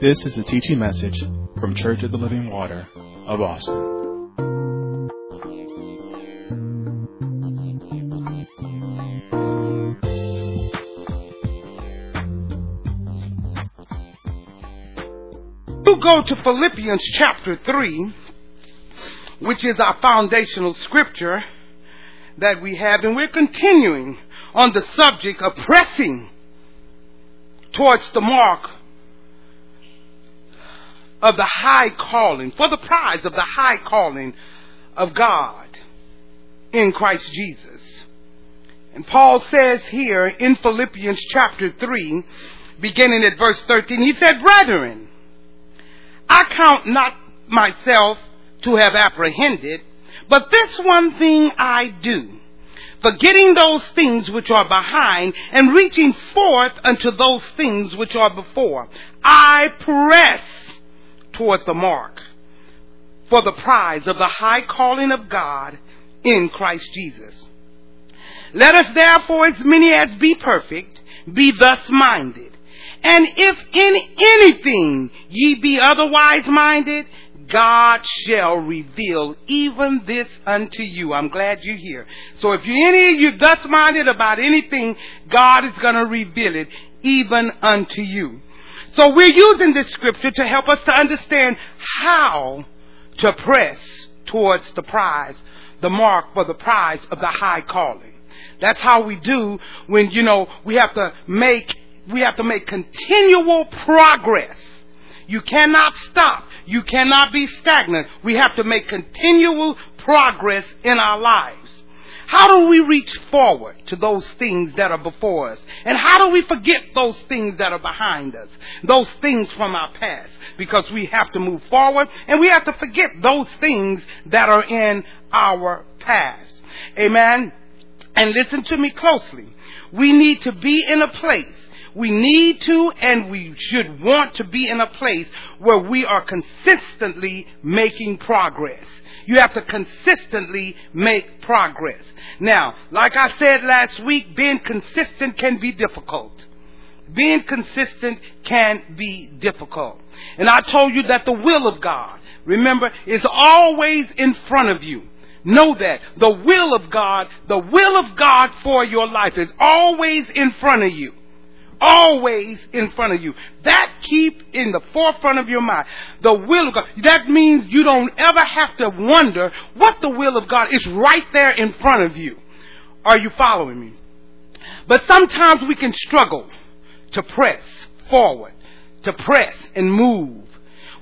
This is a teaching message from Church of the Living Water of Austin. You go to Philippians chapter 3, which is our foundational scripture that we have, and we're continuing on the subject of pressing towards the mark of the high calling, for the prize of the high calling of God in Christ Jesus. And Paul says here in Philippians chapter 3, beginning at verse 13, he said, Brethren, I count not myself to have apprehended, but this one thing I do, forgetting those things which are behind and reaching forth unto those things which are before. I press towards the mark for the prize of the high calling of God in Christ Jesus. Let us therefore, as many as be perfect, be thus minded. And if in anything ye be otherwise minded, God shall reveal even this unto you. I'm glad you're here. So if you're any of you thus minded about anything, God is going to reveal it even unto you. So we're using this scripture to help us to understand how to press towards the prize, the mark for the prize of the high calling. That's how we do when, you know, we have to make, we have to make continual progress. You cannot stop. You cannot be stagnant. We have to make continual progress in our lives. How do we reach forward to those things that are before us? And how do we forget those things that are behind us? Those things from our past? Because we have to move forward and we have to forget those things that are in our past. Amen. And listen to me closely. We need to be in a place we need to and we should want to be in a place where we are consistently making progress. You have to consistently make progress. Now, like I said last week, being consistent can be difficult. Being consistent can be difficult. And I told you that the will of God, remember, is always in front of you. Know that. The will of God, the will of God for your life is always in front of you always in front of you. That keep in the forefront of your mind. The will of God. That means you don't ever have to wonder what the will of God is right there in front of you. Are you following me? But sometimes we can struggle to press forward, to press and move.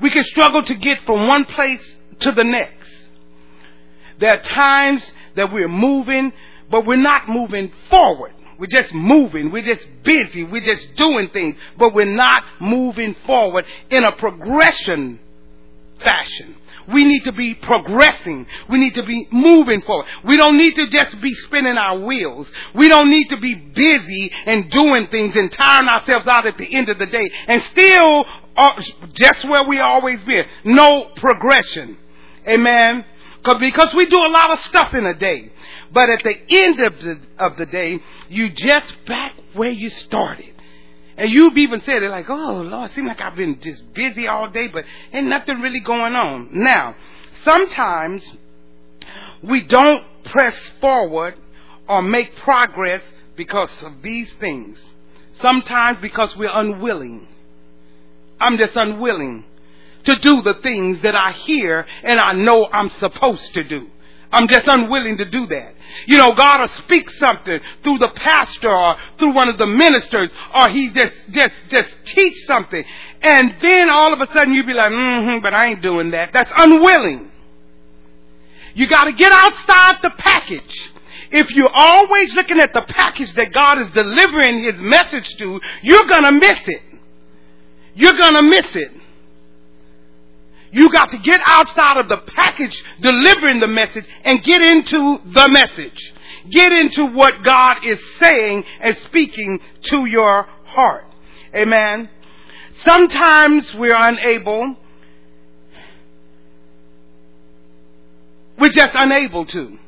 We can struggle to get from one place to the next. There are times that we're moving, but we're not moving forward. We're just moving. We're just busy. We're just doing things, but we're not moving forward in a progression fashion. We need to be progressing. We need to be moving forward. We don't need to just be spinning our wheels. We don't need to be busy and doing things and tiring ourselves out at the end of the day and still uh, just where we always been. No progression. Amen. Because we do a lot of stuff in a day. But at the end of the, of the day, you just back where you started. And you've even said it like, oh Lord, seems like I've been just busy all day, but ain't nothing really going on. Now, sometimes we don't press forward or make progress because of these things. Sometimes because we're unwilling. I'm just unwilling to do the things that I hear and I know I'm supposed to do. I'm just unwilling to do that. You know, God will speak something through the pastor or through one of the ministers, or he just, just, just teach something. And then all of a sudden you be like, mm-hmm, but I ain't doing that. That's unwilling. You gotta get outside the package. If you're always looking at the package that God is delivering His message to, you're gonna miss it. You're gonna miss it. You got to get outside of the package delivering the message and get into the message. Get into what God is saying and speaking to your heart. Amen. Sometimes we're unable. We're just unable to.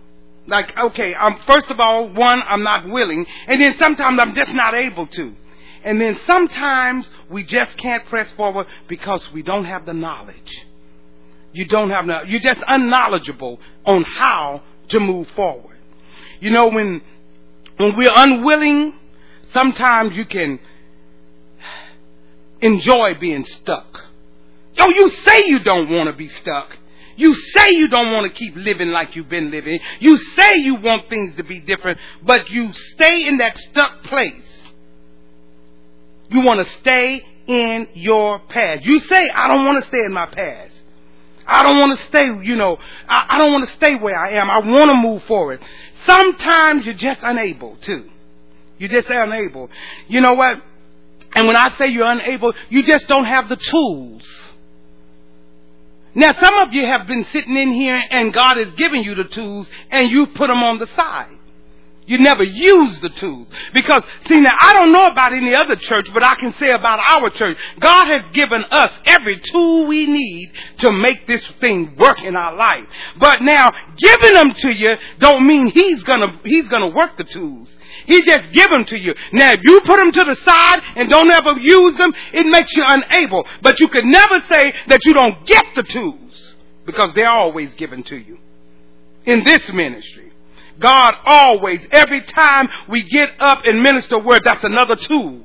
Like, okay, I'm, first of all, one, I'm not willing, and then sometimes I'm just not able to. And then sometimes we just can't press forward because we don't have the knowledge. You don't have no, you're just unknowledgeable on how to move forward. You know, when, when we're unwilling, sometimes you can enjoy being stuck. Yo, you say you don't want to be stuck. You say you don't want to keep living like you've been living. You say you want things to be different, but you stay in that stuck place. You want to stay in your past. You say, I don't want to stay in my past. I don't want to stay, you know, I, I don't want to stay where I am. I want to move forward. Sometimes you're just unable to. You're just unable. You know what? And when I say you're unable, you just don't have the tools. Now, some of you have been sitting in here and God has given you the tools and you put them on the side. You never use the tools. Because, see, now I don't know about any other church, but I can say about our church. God has given us every tool we need to make this thing work in our life. But now, giving them to you don't mean He's gonna, He's gonna work the tools. He just give them to you. Now, if you put them to the side and don't ever use them, it makes you unable. But you could never say that you don't get the tools because they're always given to you in this ministry. God always, every time we get up and minister word, that's another tool.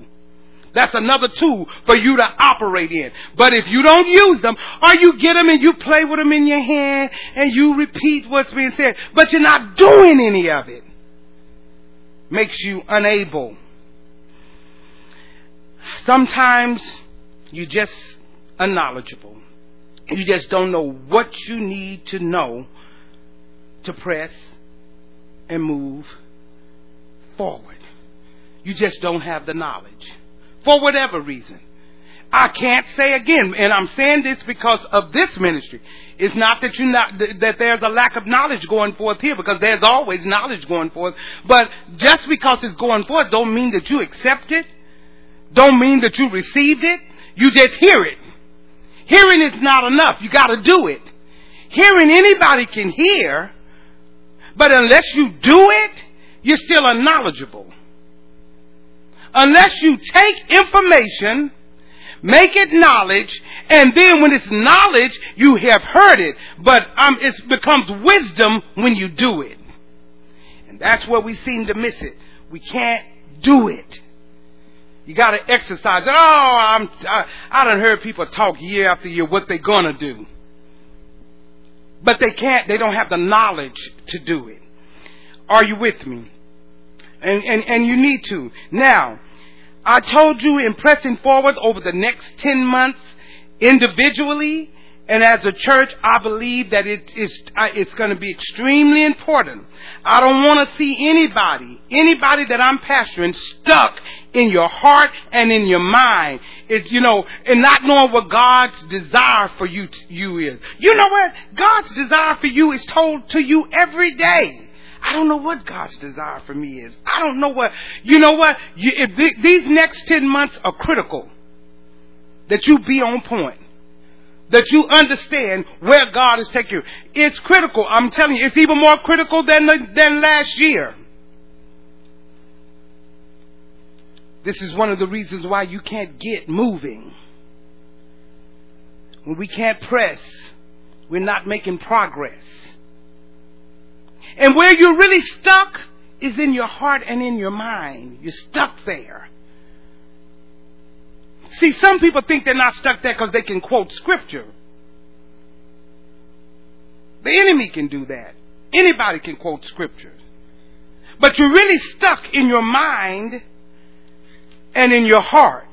That's another tool for you to operate in. But if you don't use them, or you get them and you play with them in your hand and you repeat what's being said, but you're not doing any of it, makes you unable. Sometimes you just unknowledgeable. You just don't know what you need to know to press and move forward. You just don't have the knowledge. For whatever reason. I can't say again, and I'm saying this because of this ministry. It's not that you not that there's a lack of knowledge going forth here, because there's always knowledge going forth. But just because it's going forth, don't mean that you accept it. Don't mean that you received it. You just hear it. Hearing is not enough. You got to do it. Hearing anybody can hear, but unless you do it, you're still unknowledgeable. Unless you take information, make it knowledge, and then when it's knowledge, you have heard it. But um, it becomes wisdom when you do it. And that's where we seem to miss it. We can't do it. You got to exercise. Oh, I'm, I, I people talk year after year what they're going to do. But they can't, they don't have the knowledge to do it. Are you with me? And, and, and you need to. Now, I told you in pressing forward over the next 10 months, individually and as a church, I believe that it is, uh, it's going to be extremely important. I don't want to see anybody, anybody that I'm pastoring stuck in your heart and in your mind. It's, you know, and not knowing what God's desire for you, you is. You know what? God's desire for you is told to you every day. I don't know what God's desire for me is. I don't know what, you know what? You, if these next 10 months are critical, that you be on point. That you understand where God is taking you. It's critical. I'm telling you, it's even more critical than, than last year. This is one of the reasons why you can't get moving. When we can't press, we're not making progress. And where you're really stuck is in your heart and in your mind. You're stuck there. See, some people think they're not stuck there because they can quote scripture. The enemy can do that. Anybody can quote scripture. But you're really stuck in your mind and in your heart.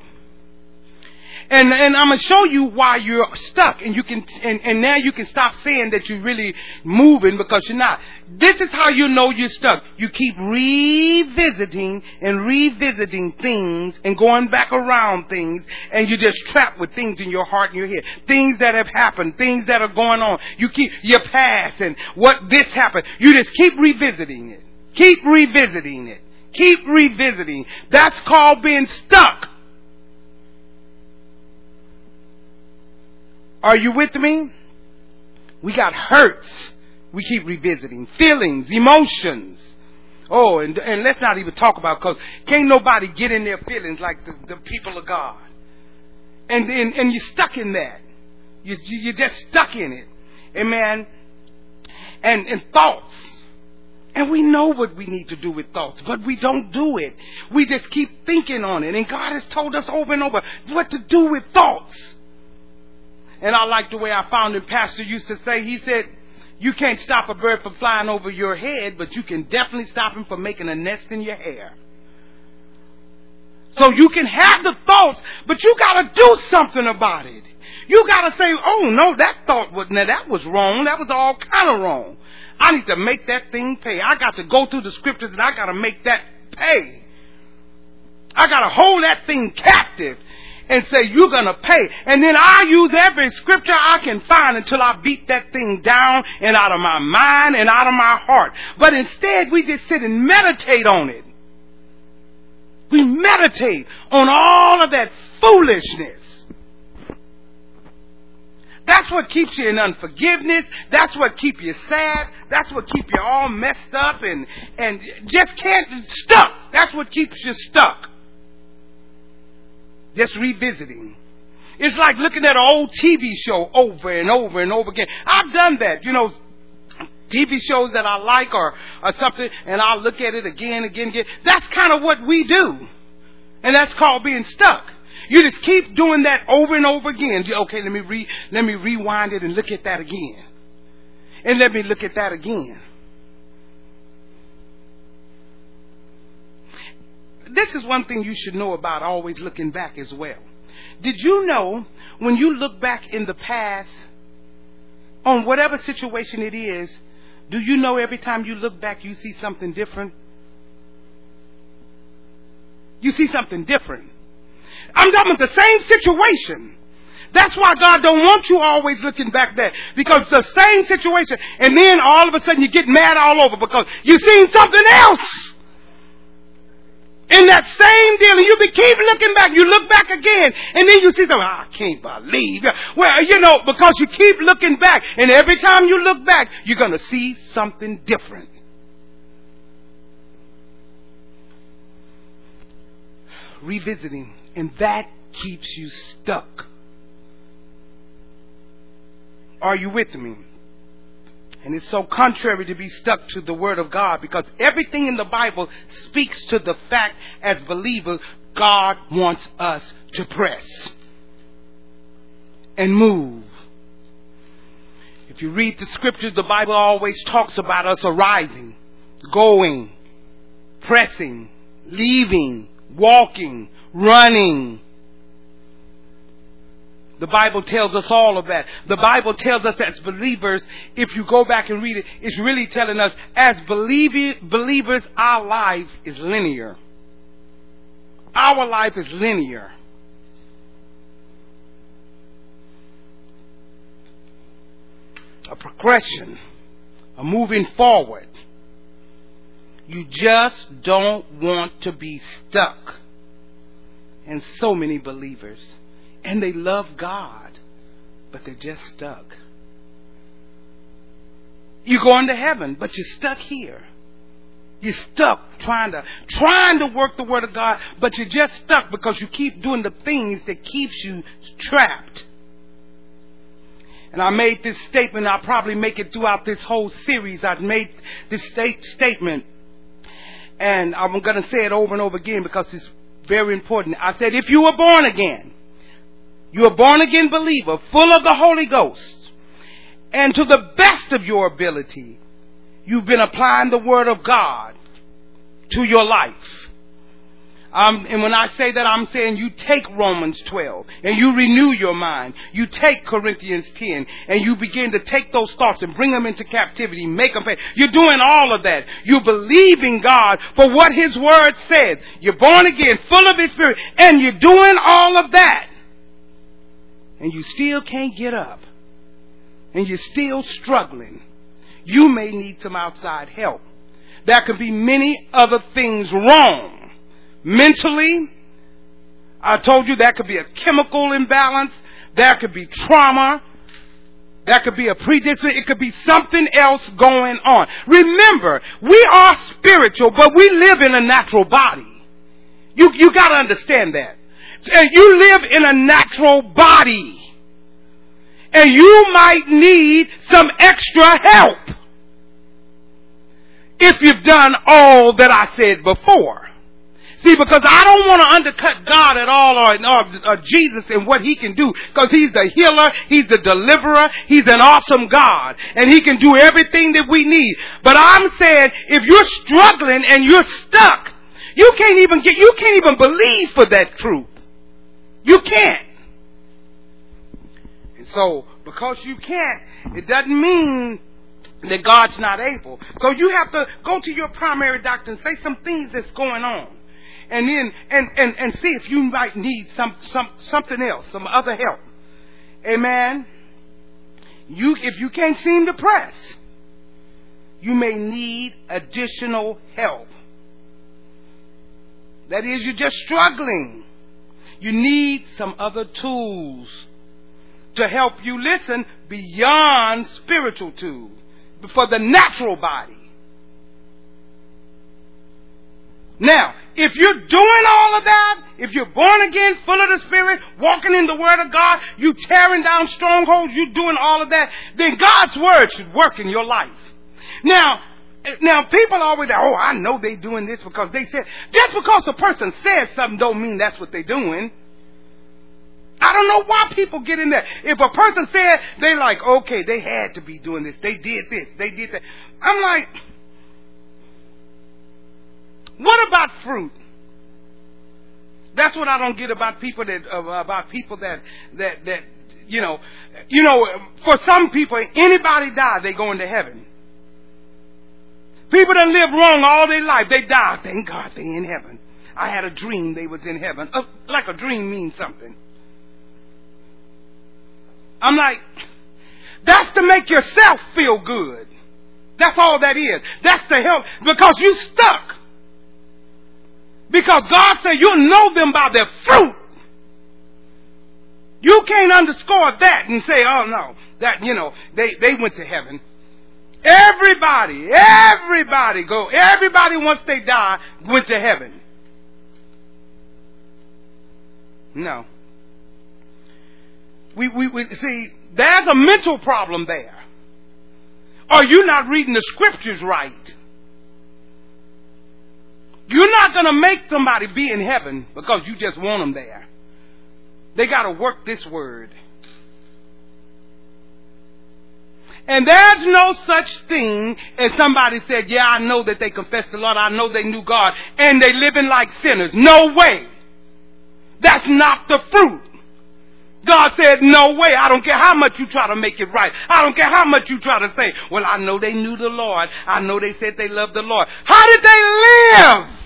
And, and I'm going to show you why you're stuck and you can, and, and now you can stop saying that you're really moving because you're not. This is how you know you're stuck. You keep revisiting and revisiting things and going back around things and you're just trapped with things in your heart and your head. Things that have happened, things that are going on. You keep your past and what this happened. You just keep revisiting it. Keep revisiting it. Keep revisiting. That's called being stuck. Are you with me? We got hurts. We keep revisiting. Feelings, emotions. Oh, and, and let's not even talk about because can't nobody get in their feelings like the, the people of God. And, and, and you're stuck in that. You, you're just stuck in it. Amen. And, and thoughts. And we know what we need to do with thoughts, but we don't do it. We just keep thinking on it. And God has told us over and over what to do with thoughts. And I like the way I found him pastor used to say, he said, you can't stop a bird from flying over your head, but you can definitely stop him from making a nest in your hair. So you can have the thoughts, but you gotta do something about it. You gotta say, oh no, that thought was, now that was wrong. That was all kind of wrong. I need to make that thing pay. I got to go through the scriptures and I got to make that pay. I got to hold that thing captive and say, you're to pay. And then I use every scripture I can find until I beat that thing down and out of my mind and out of my heart. But instead, we just sit and meditate on it. We meditate on all of that foolishness. That's what keeps you in unforgiveness. That's what keeps you sad. That's what keeps you all messed up and, and just can't, stuck. That's what keeps you stuck. Just revisiting. It's like looking at an old TV show over and over and over again. I've done that, you know, TV shows that I like or, or something, and I'll look at it again, again, again. That's kind of what we do. And that's called being stuck. You just keep doing that over and over again. Okay, let me re, let me rewind it and look at that again. And let me look at that again. This is one thing you should know about always looking back as well. Did you know when you look back in the past on whatever situation it is, do you know every time you look back you see something different? You see something different. I'm talking about the same situation. That's why God don't want you always looking back there. Because the same situation. And then all of a sudden you get mad all over because you seen something else. In that same deal, and you be, keep looking back. You look back again, and then you see something. I can't believe. Well, you know, because you keep looking back, and every time you look back, you're to see something different. Revisiting and that keeps you stuck. Are you with me? And it's so contrary to be stuck to the Word of God because everything in the Bible speaks to the fact as believers, God wants us to press and move. If you read the scriptures, the Bible always talks about us arising, going, pressing, leaving, walking, running. The Bible tells us all of that. The Bible tells us as believers, if you go back and read it, it's really telling us as believers, our life is linear. Our life is linear. A progression, a moving forward. You just don't want to be stuck. And so many believers. And they love God, but they're just stuck. You're going to heaven, but you're stuck here. You're stuck trying to trying to work the word of God, but you're just stuck because you keep doing the things that keeps you trapped. And I made this statement, I'll probably make it throughout this whole series. I've made this state statement and I'm going to say it over and over again because it's very important. I said, if you were born again, you're a born again believer, full of the Holy Ghost, and to the best of your ability, you've been applying the Word of God to your life. Um, and when I say that, I'm saying you take Romans 12 and you renew your mind. You take Corinthians 10 and you begin to take those thoughts and bring them into captivity, make them pay. You're doing all of that. You're believing God for what His Word says. You're born again, full of His Spirit, and you're doing all of that. And you still can't get up. And you're still struggling. You may need some outside help. There could be many other things wrong mentally. I told you that could be a chemical imbalance. There could be trauma. That could be a predisposition. It could be something else going on. Remember, we are spiritual, but we live in a natural body. You, you gotta understand that. And you live in a natural body. And you might need some extra help. If you've done all that I said before. See, because I don't want to undercut God at all or, or, or Jesus and what He can do. Because He's the healer, He's the deliverer, He's an awesome God. And He can do everything that we need. But I'm saying, if you're struggling and you're stuck, you can't even get, you can't even believe for that truth. You can't. And so, because you can't, it doesn't mean that God's not able. So you have to go to your primary doctor and say some things that's going on. And then, and, and, and see if you might need some, some, something else, some other help. Amen. You, if you can't seem to press, you may need additional help. That is, you're just struggling. You need some other tools to help you listen beyond spiritual tools for the natural body. Now, if you're doing all of that, if you're born again, full of the Spirit, walking in the Word of God, you tearing down strongholds, you doing all of that, then God's Word should work in your life. Now, now people always, oh, I know they doing this because they said, just because a person says something don't mean that's what they're doing. I don't know why people get in there. If a person said, they like, okay, they had to be doing this. They did this. They did that. I'm like, what about fruit? That's what I don't get about people that uh, about people that that that you know you know for some people anybody die they go into heaven. People that live wrong all their life they die. Thank God they in heaven. I had a dream they was in heaven. Uh, like a dream means something. I'm like, that's to make yourself feel good. That's all that is. That's to help because you stuck. Because God said you'll know them by their fruit. You can't underscore that and say, oh no, that, you know, they, they went to heaven. Everybody, everybody go, everybody once they die went to heaven. No. We, we, we, see, there's a mental problem there. Are you not reading the scriptures right? You're not going to make somebody be in heaven because you just want them there. They got to work this word. And there's no such thing as somebody said, yeah, I know that they confessed the Lord. I know they knew God and they living like sinners. No way. That's not the fruit. God said, no way. I don't care how much you try to make it right. I don't care how much you try to say, well, I know they knew the Lord. I know they said they loved the Lord. How did they live?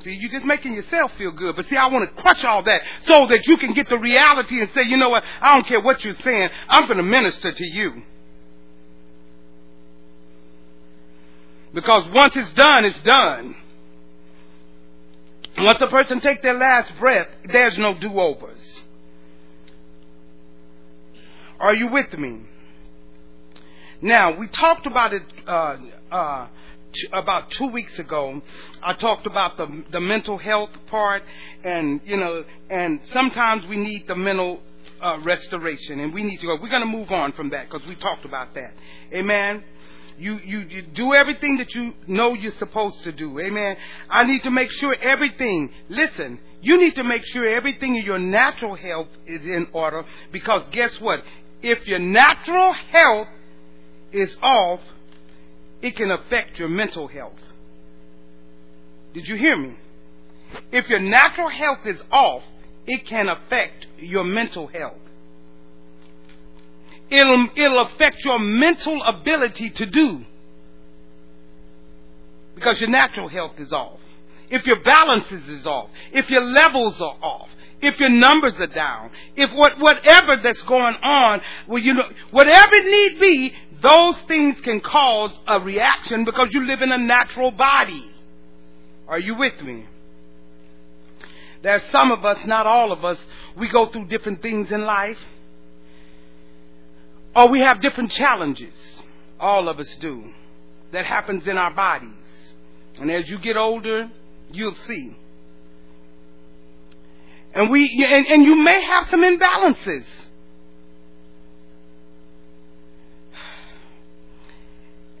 See, you're just making yourself feel good. But see, I want to crush all that so that you can get the reality and say, you know what? I don't care what you're saying. I'm going to minister to you. Because once it's done, it's done. Once a person take their last breath, there's no do-overs. Are you with me? Now, we talked about it uh, uh, about two weeks ago. I talked about the the mental health part, and you know, and sometimes we need the mental uh, restoration, and we need to go. We're going to move on from that because we talked about that. Amen. You, you, you do everything that you know you're supposed to do. Amen. I need to make sure everything, listen, you need to make sure everything in your natural health is in order because guess what? If your natural health is off, it can affect your mental health. Did you hear me? If your natural health is off, it can affect your mental health. It'll, it'll affect your mental ability to do. Because your natural health is off. If your balances is off. If your levels are off. If your numbers are down. If what, whatever that's going on, well, you know, whatever it need be, those things can cause a reaction because you live in a natural body. Are you with me? There's some of us, not all of us, we go through different things in life. Or we have different challenges. All of us do. That happens in our bodies. And as you get older, you'll see. And we and, and you may have some imbalances.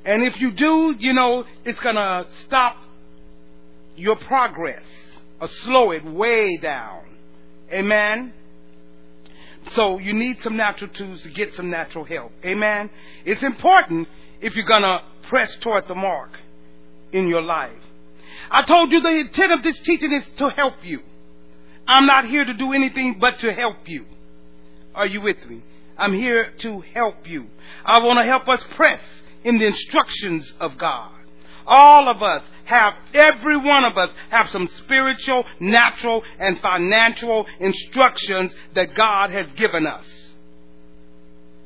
And if you do, you know, it's going to stop your progress or slow it way down. Amen. So you need some natural tools to get some natural help. Amen. It's important if you're going to press toward the mark in your life. I told you the intent of this teaching is to help you. I'm not here to do anything but to help you. Are you with me? I'm here to help you. I want to help us press in the instructions of God. All of us have, every one of us have some spiritual, natural, and financial instructions that God has given us.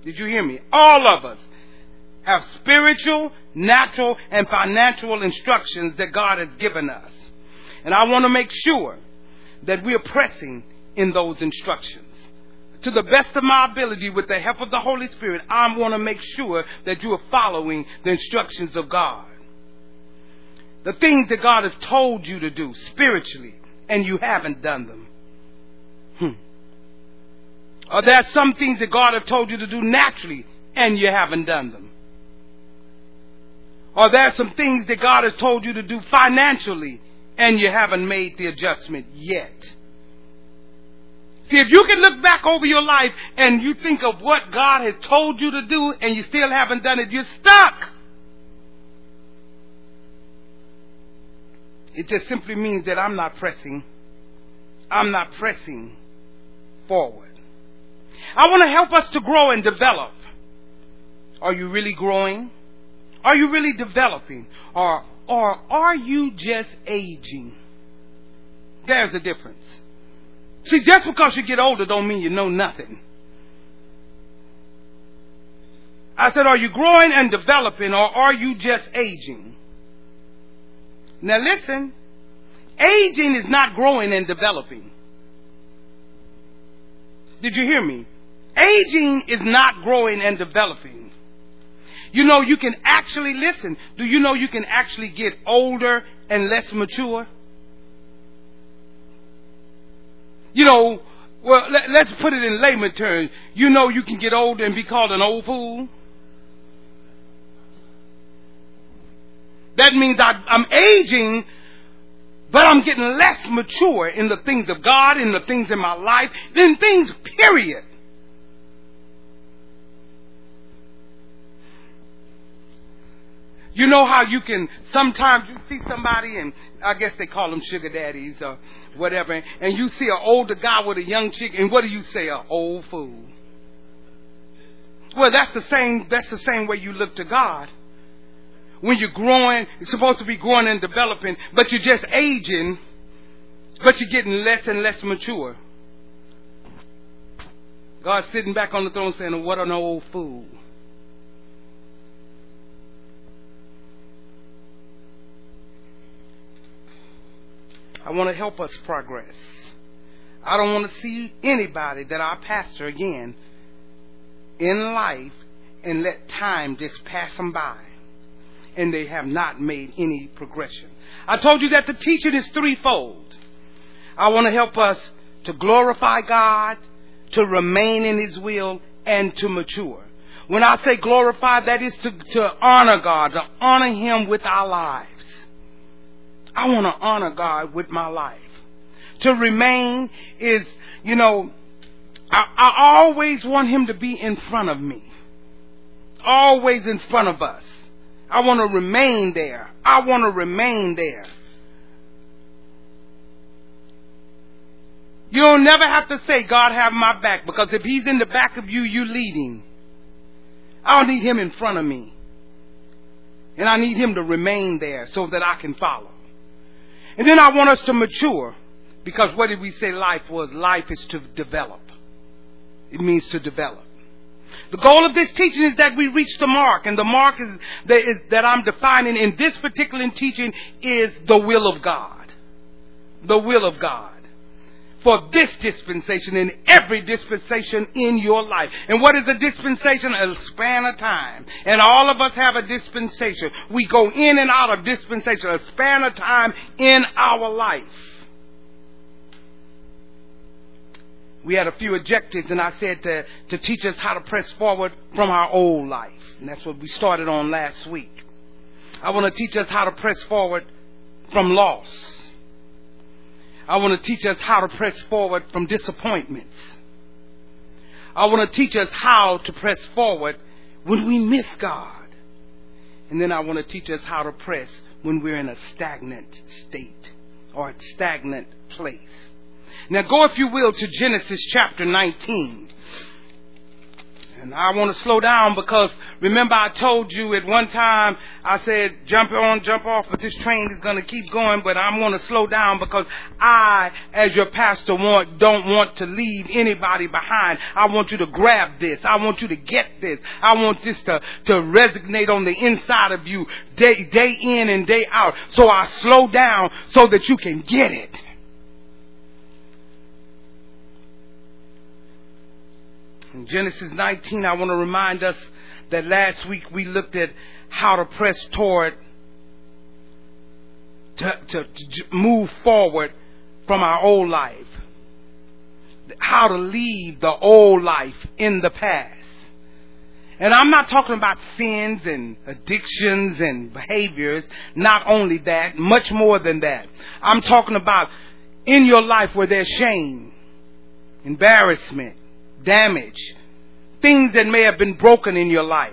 Did you hear me? All of us have spiritual, natural, and financial instructions that God has given us. And I want to make sure that we are pressing in those instructions. To the best of my ability, with the help of the Holy Spirit, I want to make sure that you are following the instructions of God. The things that God has told you to do spiritually, and you haven't done them. Hmm. Or there some things that God has told you to do naturally, and you haven't done them. Are there some things that God has told you to do financially, and you haven't made the adjustment yet. See, if you can look back over your life and you think of what God has told you to do and you still haven't done it, you're stuck. It just simply means that I'm not pressing. I'm not pressing forward. I want to help us to grow and develop. Are you really growing? Are you really developing? Or, or are you just aging? There's a difference. See, just because you get older don't mean you know nothing. I said, are you growing and developing or are you just aging? Now listen, aging is not growing and developing. Did you hear me? Aging is not growing and developing. You know, you can actually listen. Do you know you can actually get older and less mature? You know, well, let, us put it in layman terms. You know, you can get older and be called an old fool. That means I, I'm aging, but I'm getting less mature in the things of God, in the things in my life, in things, period. You know how you can sometimes you see somebody and I guess they call them sugar daddies or whatever, and you see an older guy with a young chick, and what do you say? An old fool. Well, that's the same. That's the same way you look to God. When you're growing, you're supposed to be growing and developing, but you're just aging, but you're getting less and less mature. God's sitting back on the throne saying, "What an old fool." I want to help us progress. I don't want to see anybody that I pastor again in life and let time just pass them by and they have not made any progression. I told you that the teaching is threefold. I want to help us to glorify God, to remain in His will, and to mature. When I say glorify, that is to, to honor God, to honor Him with our lives. I want to honor God with my life. To remain is, you know, I, I always want Him to be in front of me. Always in front of us. I want to remain there. I want to remain there. You'll never have to say, God have my back, because if He's in the back of you, you're leading. I don't need Him in front of me. And I need Him to remain there so that I can follow. And then I want us to mature. Because what did we say life was? Life is to develop. It means to develop. The goal of this teaching is that we reach the mark, and the mark is that, is, that I'm defining in this particular teaching is the will of God. The will of God. For this dispensation and every dispensation in your life. And what is a dispensation? A span of time. And all of us have a dispensation. We go in and out of dispensation, a span of time in our life. We had a few objectives, and I said to, to teach us how to press forward from our old life. And that's what we started on last week. I want to teach us how to press forward from loss. I want to teach us how to press forward from disappointments. I want to teach us how to press forward when we miss God. And then I want to teach us how to press when we're in a stagnant state or a stagnant place. Now go, if you will, to Genesis chapter 19. And I want to slow down because remember I told you at one time I said jump on, jump off, but this train is going to keep going, but I'm going to slow down because I, as your pastor, want, don't want to leave anybody behind. I want you to grab this. I want you to get this. I want this to, to resonate on the inside of you day, day in and day out. So I slow down so that you can get it. In Genesis 19, I want to remind us that last week we looked at how to press toward, to, to, to move forward from our old life. How to leave the old life in the past. And I'm not talking about sins and addictions and behaviors. Not only that, much more than that. I'm talking about in your life where there's shame, embarrassment, damage, things that may have been broken in your life.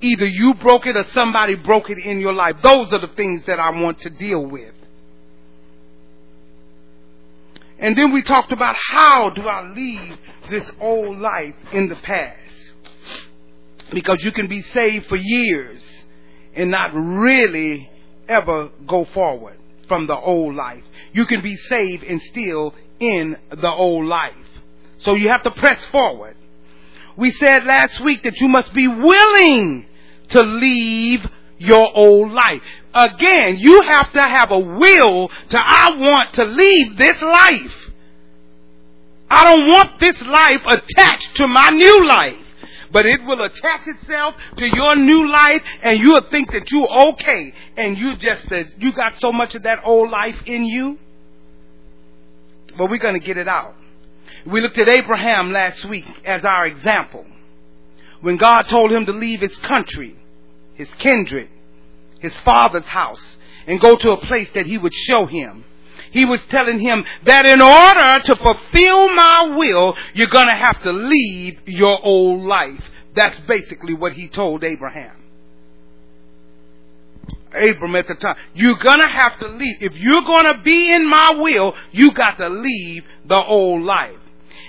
Either you broke it or somebody broke it in your life. Those are the things that I want to deal with. And then we talked about how do I leave this old life in the past? Because you can be saved for years and not really ever go forward from the old life. You can be saved and still in the old life. So you have to press forward. We said last week that you must be willing to leave your old life. Again, you have to have a will to, I want to leave this life. I don't want this life attached to my new life. But it will attach itself to your new life and you'll think that you're okay. And you just said, you got so much of that old life in you. But we're going to get it out. We looked at Abraham last week as our example. When God told him to leave his country, his kindred, his father's house, and go to a place that he would show him. He was telling him that in order to fulfill my will, you're gonna have to leave your old life. That's basically what he told Abraham. Abram at the time. You're gonna have to leave. If you're gonna be in my will, you got to leave the old life.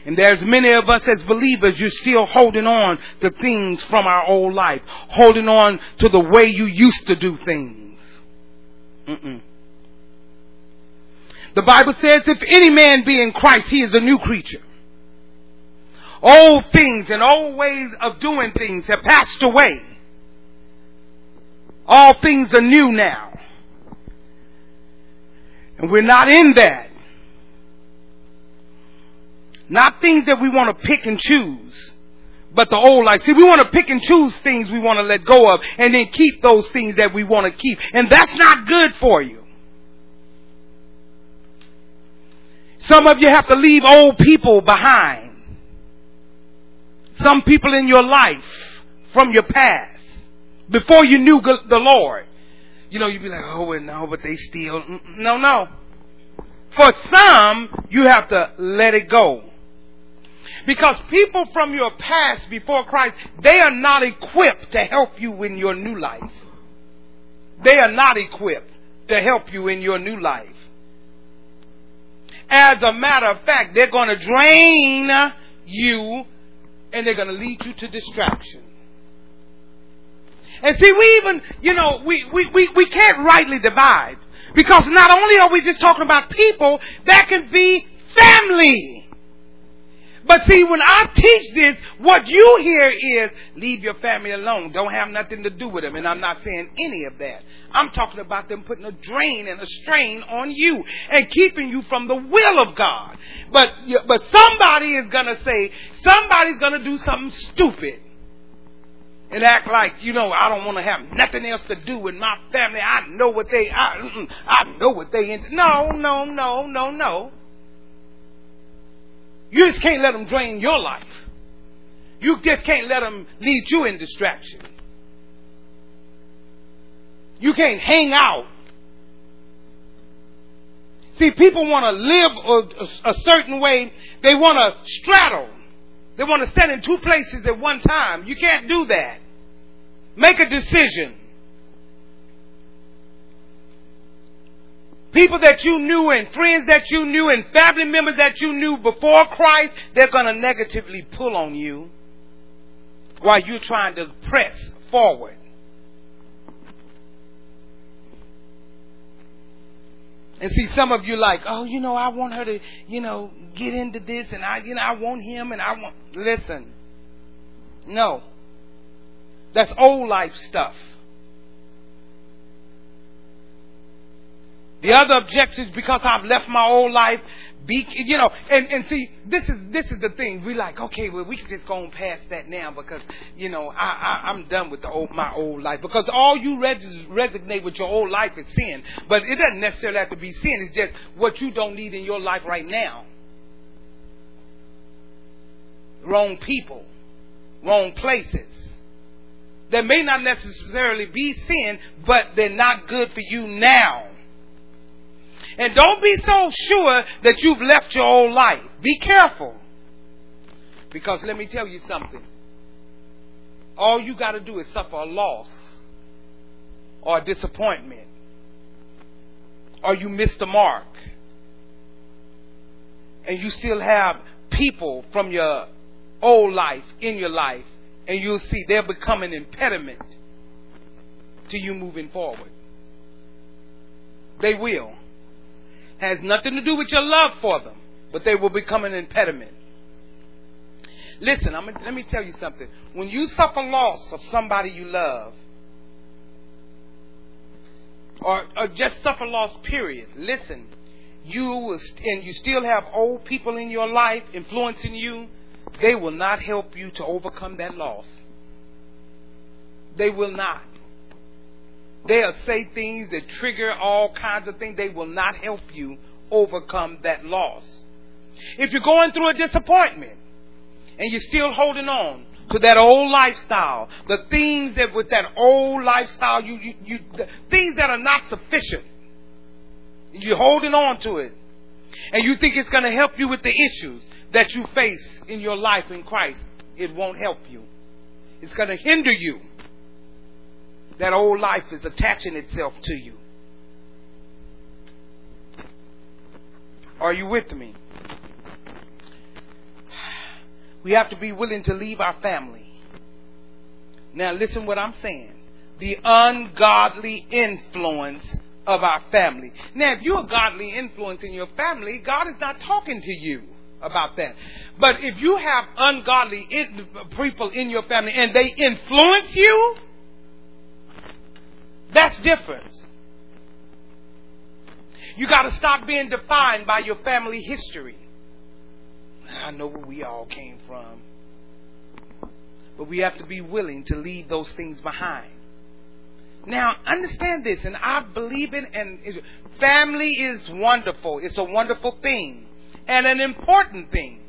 And there's many of us as believers, you're still holding on to things from our old life, holding on to the way you used to do things. Mm-mm. The Bible says, if any man be in Christ, he is a new creature. Old things and old ways of doing things have passed away. All things are new now. And we're not in that. Not things that we want to pick and choose, but the old life. See, we want to pick and choose things we want to let go of and then keep those things that we want to keep. And that's not good for you. Some of you have to leave old people behind. Some people in your life from your past before you knew the Lord. You know, you'd be like, oh, no, but they still. Mm, mm, no, no. For some, you have to let it go. Because people from your past before Christ, they are not equipped to help you in your new life. They are not equipped to help you in your new life. As a matter of fact, they're going to drain you and they're going to lead you to distraction. And see, we even, you know, we, we, we, we can't rightly divide. Because not only are we just talking about people, that can be family. But see, when I teach this, what you hear is leave your family alone. Don't have nothing to do with them. And I'm not saying any of that. I'm talking about them putting a drain and a strain on you and keeping you from the will of God. But, but somebody is going to say, somebody's going to do something stupid and act like, you know, I don't want to have nothing else to do with my family. I know what they, I, I know what they into. No, no, no, no, no. You just can't let them drain your life. You just can't let them lead you in distraction. You can't hang out. See, people want to live a, a, certain way. They want to straddle. They want to stand in two places at one time. You can't do that. Make a decision. People that you knew and friends that you knew and family members that you knew before Christ, they're going to negatively pull on you while you're trying to press forward. And see, some of you like, oh, you know, I want her to, you know, get into this, and I, you know, I want him, and I want. Listen, no, that's old life stuff. The other objective is because I've left my old life. Be, you know, and, and see, this is this is the thing. We like, okay, well, we can just go on past that now because you know I, I I'm done with the old my old life because all you res- resonate with your old life is sin, but it doesn't necessarily have to be sin. It's just what you don't need in your life right now. Wrong people, wrong places. That may not necessarily be sin, but they're not good for you now. And don't be so sure that you've left your old life. Be careful. Because let me tell you something. All you got to do is suffer a loss or a disappointment or you missed the mark and you still have people from your old life in your life and you'll see they'll become an impediment to you moving forward. They will has nothing to do with your love for them, but they will become an impediment. Listen, I'm, let me tell you something. When you suffer loss of somebody you love, or, or just suffer loss, period, listen, you will, and you still have old people in your life influencing you, they will not help you to overcome that loss. They will not. They'll say things that trigger all kinds of things. They will not help you overcome that loss. If you're going through a disappointment and you're still holding on to that old lifestyle, the things that with that old lifestyle, you, you, you things that are not sufficient, you're holding on to it, and you think it's going to help you with the issues that you face in your life in Christ, it won't help you. It's going to hinder you that old life is attaching itself to you. Are you with me? We have to be willing to leave our family. Now, listen what I'm saying. The ungodly influence of our family. Now, if you're a godly influence in your family, God is not talking to you about that. But if you have ungodly people in your family and they influence you, that's different. You got to stop being defined by your family history. I know where we all came from. But we have to be willing to leave those things behind. Now, understand this, and I believe in and family is wonderful. It's a wonderful thing and an important thing.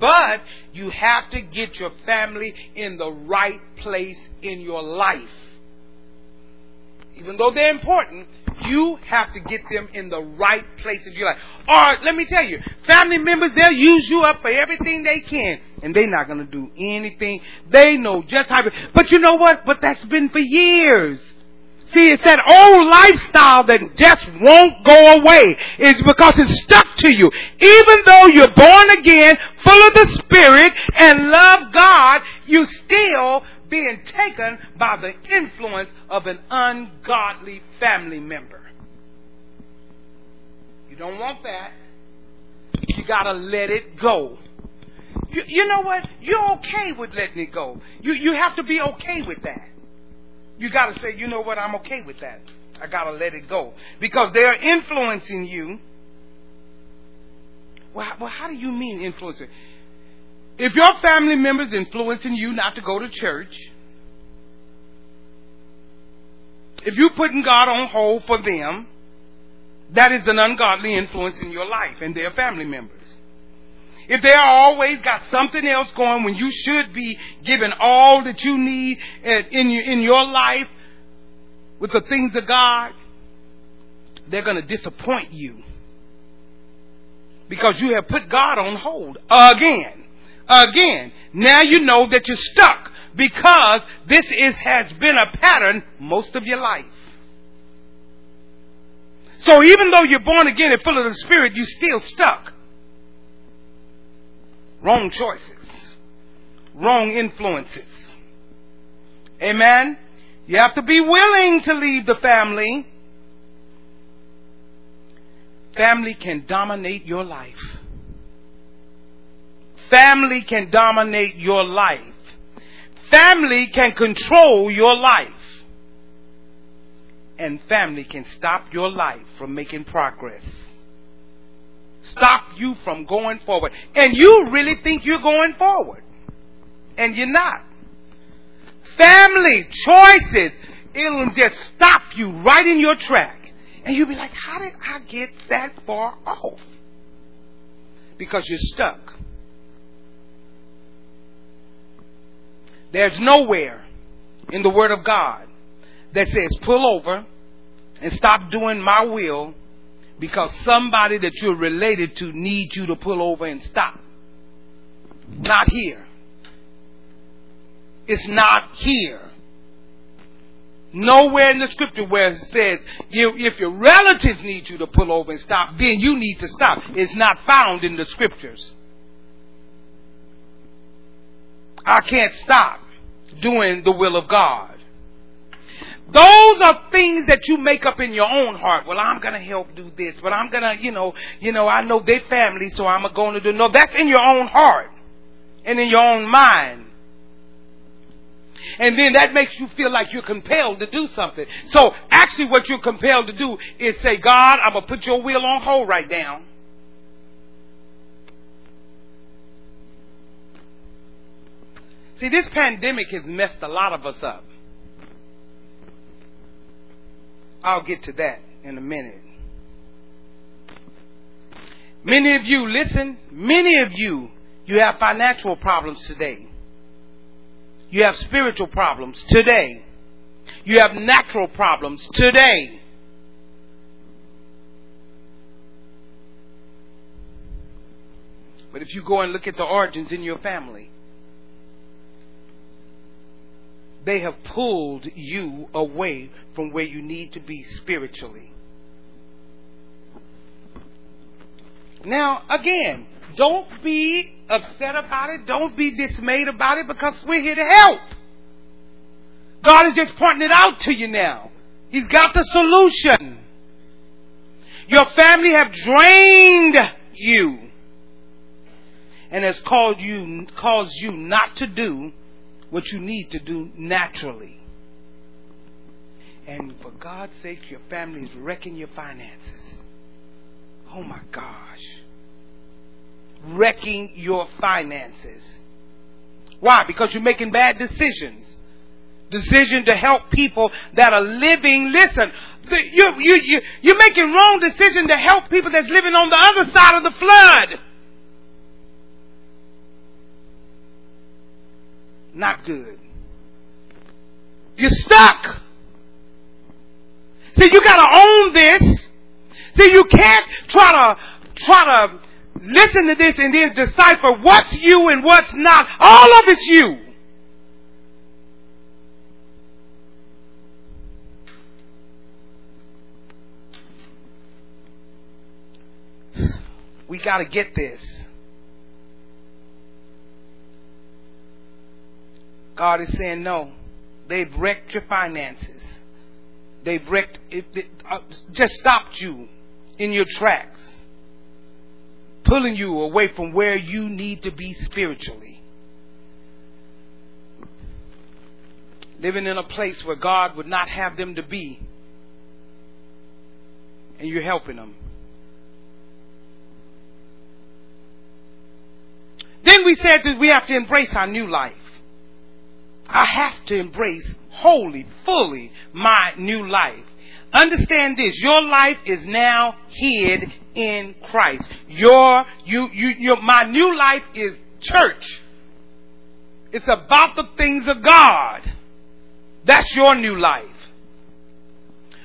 But you have to get your family in the right place in your life even though they're important, you have to get them in the right place of your life. Or let me tell you, family members, they'll use you up for everything they can, and they're not going to do anything. They know just how. But you know what? But that's been for years. See, it's that old lifestyle that just won't go away. It's because it's stuck to you. Even though you're born again, full of the Spirit, and love God, you still being taken by the influence of an ungodly family member. You don't want that. You gotta let it go. you, you know what? You're okay with letting it go. You, you have to be okay with that. You got to say, you know what? I'm okay with that. I got to let it go. Because they're influencing you. Well, well, how do you mean influencing? If your family members influencing you not to go to church, if you're putting God on hold for them, that is an ungodly influence in your life and their family members. If they are always got something else going when you should be given all that you need in your, in your life with the things of God, they're going to disappoint you. Because you have put God on hold again. Again. Now you know that you're stuck because this is, has been a pattern most of your life. So even though you're born again and full of the Spirit, you're still stuck. Wrong choices. Wrong influences. Amen? You have to be willing to leave the family. Family can dominate your life. Family can dominate your life. Family can control your life. And family can stop your life from making progress. Stop you from going forward. And you really think you're going forward. And you're not. Family choices, it'll just stop you right in your track. And you'll be like, how did I get that far off? Because you're stuck. There's nowhere in the Word of God that says pull over and stop doing my will because somebody that you're related to needs you to pull over and stop. Not here. It's not here. Nowhere in the scripture where it says if your relatives need you to pull over and stop, then you need to stop. It's not found in the scriptures. I can't stop doing the will of God. Those are things that you make up in your own heart. Well, I'm to help do this, but I'm to, you know, you know, I know their family, so I'm to do. No, that's in your own heart and in your own mind. And then that makes you feel like you're compelled to do something. So actually what you're compelled to do is say, God, I'm to put your will on hold right now. See, this pandemic has messed a lot of us up. I'll get to that in a minute. Many of you, listen, many of you, you have financial problems today. You have spiritual problems today. You have natural problems today. But if you go and look at the origins in your family, they have pulled you away from where you need to be spiritually. Now, again, don't be upset about it. Don't be dismayed about it because we're here to help. God is just pointing it out to you now. He's got the solution. Your family have drained you and has called you, caused you not to do what you need to do naturally. And for God's sake, your family is wrecking your finances. Oh my gosh. Wrecking your finances. Why? Because you're making bad decisions. Decision to help people that are living. Listen, you, you, you, you're making wrong decision to help people that's living on the other side of the flood. Not good. You're stuck. See, you gotta own this. See, you can't try to, try to listen to this and then decipher what's you and what's not. All of it's you. We got to get this. God is saying, no, they've wrecked your finances. They've wrecked, it, it uh, just stopped you in your tracks pulling you away from where you need to be spiritually. Living in a place where God would not have them to be, and you're helping them. Then we said that we have to embrace our new life. I have to embrace wholly, fully my new life. Understand this. Your life is now hid in Christ. Your, you, you, your, my new life is church. It's about the things of God. That's your new life.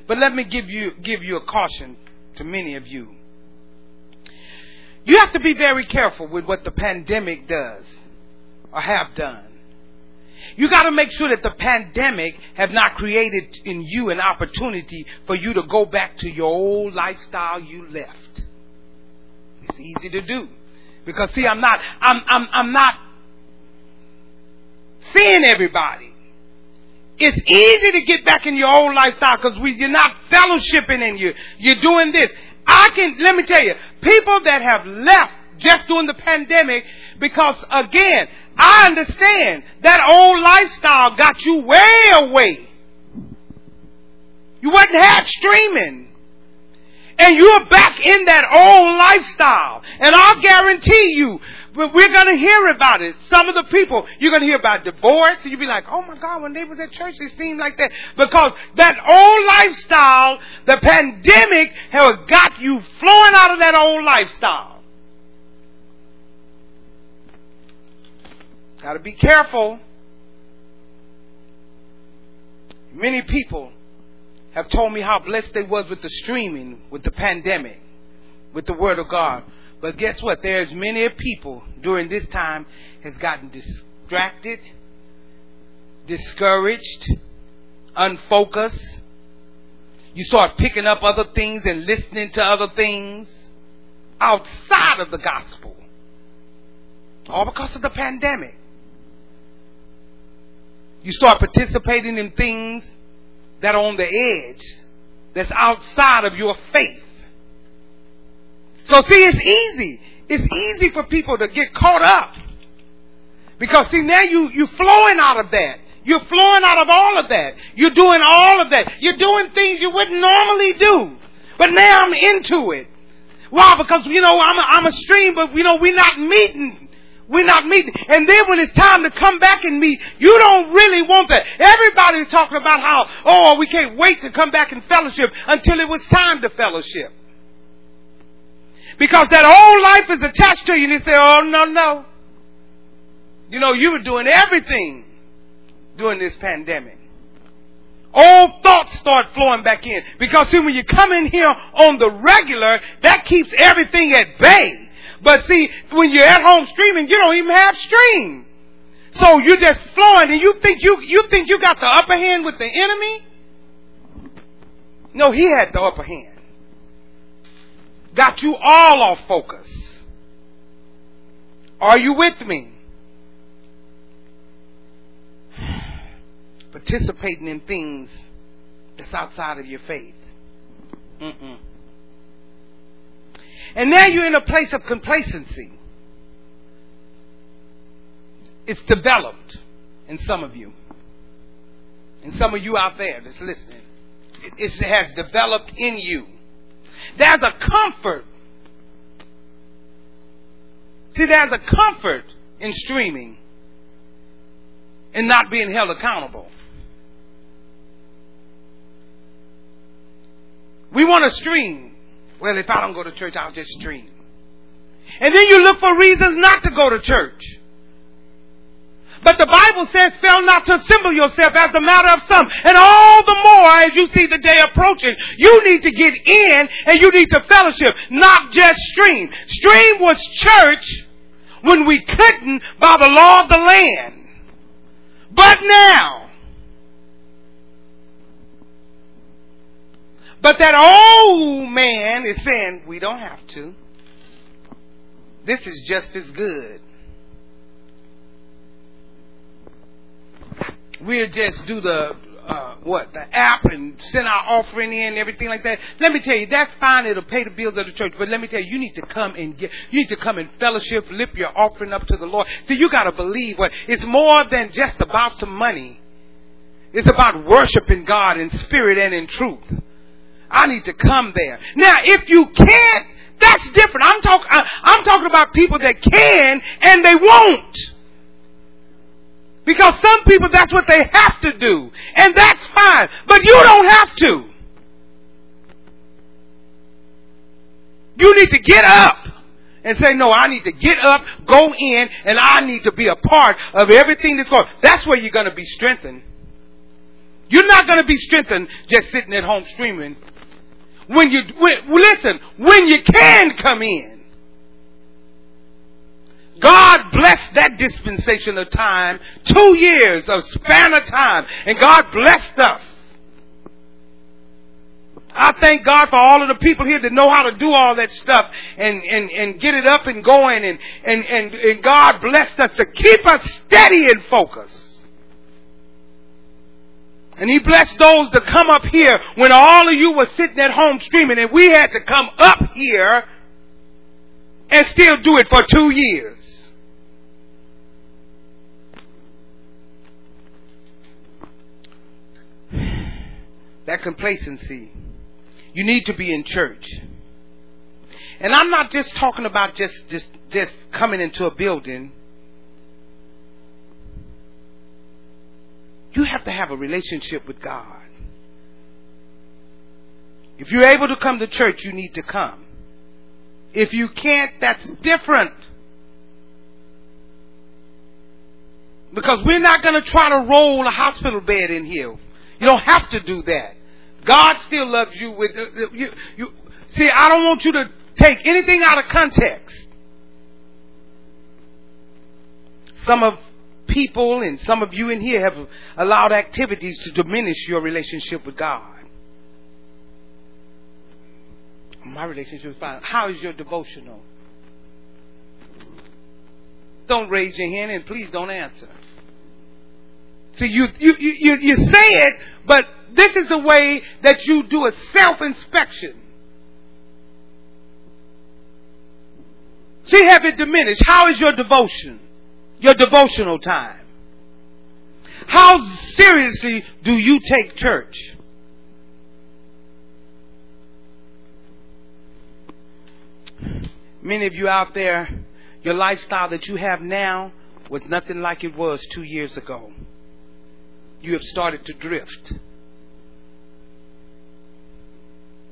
But let me give you, give you a caution to many of you. You have to be very careful with what the pandemic does or have done. You got to make sure that the pandemic have not created in you an opportunity for you to go back to your old lifestyle you left. It's easy to do because see, I'm not, I'm, I'm, I'm not seeing everybody. It's easy to get back in your old lifestyle because you're not fellowshipping in you you're doing this. I can let me tell you, people that have left just during the pandemic because again, I understand that old lifestyle got you way away. You wasn't had streaming. And you're back in that old lifestyle. And I'll guarantee you, we're going to hear about it. Some of the people, you're going to hear about divorce, and you'll be like, oh my God, when they was at church, it seemed like that. Because that old lifestyle, the pandemic has got you flowing out of that old lifestyle. Got to be careful. Many people have told me how blessed they was with the streaming, with the pandemic, with the Word of God. But guess what? There's many people during this time has gotten distracted, discouraged, unfocused. You start picking up other things and listening to other things outside of the gospel. All because of the pandemic. You start participating in things that are on the edge, that's outside of your faith. So see, it's easy. It's easy for people to get caught up. Because see, now you, you're flowing out of that. You're flowing out of all of that. You're doing all of that. You're doing things you wouldn't normally do. But now I'm into it. Why? Because, you know, I'm a, I'm a stream, but, you know, we're not meeting we're not meeting. And then when it's time to come back and meet, you don't really want that. Everybody's talking about how, oh, we can't wait to come back and fellowship until it was time to fellowship. Because that old life is attached to you and they say, oh, no, no. You know, you were doing everything during this pandemic. Old thoughts start flowing back in. Because see, when you come in here on the regular, that keeps everything at bay. But see, when you're at home streaming, you don't even have stream. So you're just flowing and you think you, you think you got the upper hand with the enemy? No, he had the upper hand. Got you all off focus. Are you with me? Participating in things that's outside of your faith. Mm-mm. And now you're in a place of complacency. It's developed in some of you. And some of you out there that's listening. It, has developed in you. There's a comfort. See, there's a comfort in streaming and not being held accountable. We want to stream well, if I don't go to church, I'll just stream. And then you look for reasons not to go to church. But the Bible says, fail not to assemble yourself as the matter of some. And all the more as you see the day approaching, you need to get in and you need to fellowship, not just stream. Stream was church when we couldn't by the law of the land. But now, But that old man is saying, we don't have to. This is just as good. We'll just do the uh, what the app and send our offering in and everything like that. Let me tell you, that's fine. It'll pay the bills of the church. But let me tell you, you need to come and get. You need to come and fellowship, lift your offering up to the Lord. See, you got to believe what it's more than just about some money. It's about worshiping God in spirit and in truth. I need to come there. Now, if you can't, that's different. I'm talking. I'm talking about people that can and they won't. Because some people, that's what they have to do. And that's fine. But you don't have to. You need to get up and say, no, I need to get up, go in, and I need to be a part of everything that's going That's where you're going to be strengthened. You're not going to be strengthened just sitting at home screaming. When you, when, listen, when you can come in, God blessed that dispensation of time, two years of span of time, and God blessed us. I thank God for all of the people here that know how to do all that stuff and, and, and get it up and going and, and, and, and God blessed us to keep us steady and focused. And he blessed those to come up here when all of you were sitting at home streaming and we had to come up here and still do it for two years. That complacency. You need to be in church. And I'm not just talking about just, just, just coming into a building. You have to have a relationship with God. If you're able to come to church, you need to come. If you can't, that's different. Because we're not going to try to roll a hospital bed in here. You don't have to do that. God still loves you with you, you see I don't want you to take anything out of context. Some of people and some of you in here have allowed activities to diminish your relationship with God. My relationship is fine. How is your devotional? Don't raise your hand and please don't answer. See, you, you, you, you say it, but this is the way that you do a self inspection. See, have it diminished? How is your devotion? Your devotional time? How seriously do you take church? Many of you out there, your lifestyle that you have now was nothing like it was two years ago. You have started to drift.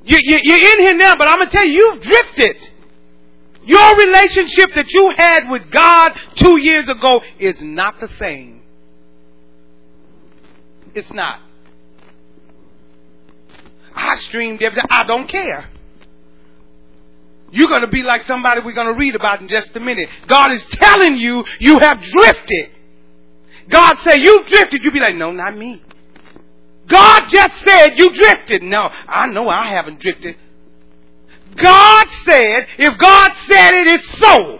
You, you, you're in here now, but I'm going to tell you, you've drifted. Your relationship that you had with God two years ago is not the same. It's not. I streamed everything. I don't care. You're going to be like somebody we're going to read about in just a minute. God is telling you you have drifted. God say you drifted. You be like, no, not me. God just said you drifted. No, I know I haven't drifted. God said, if God said it, it's so.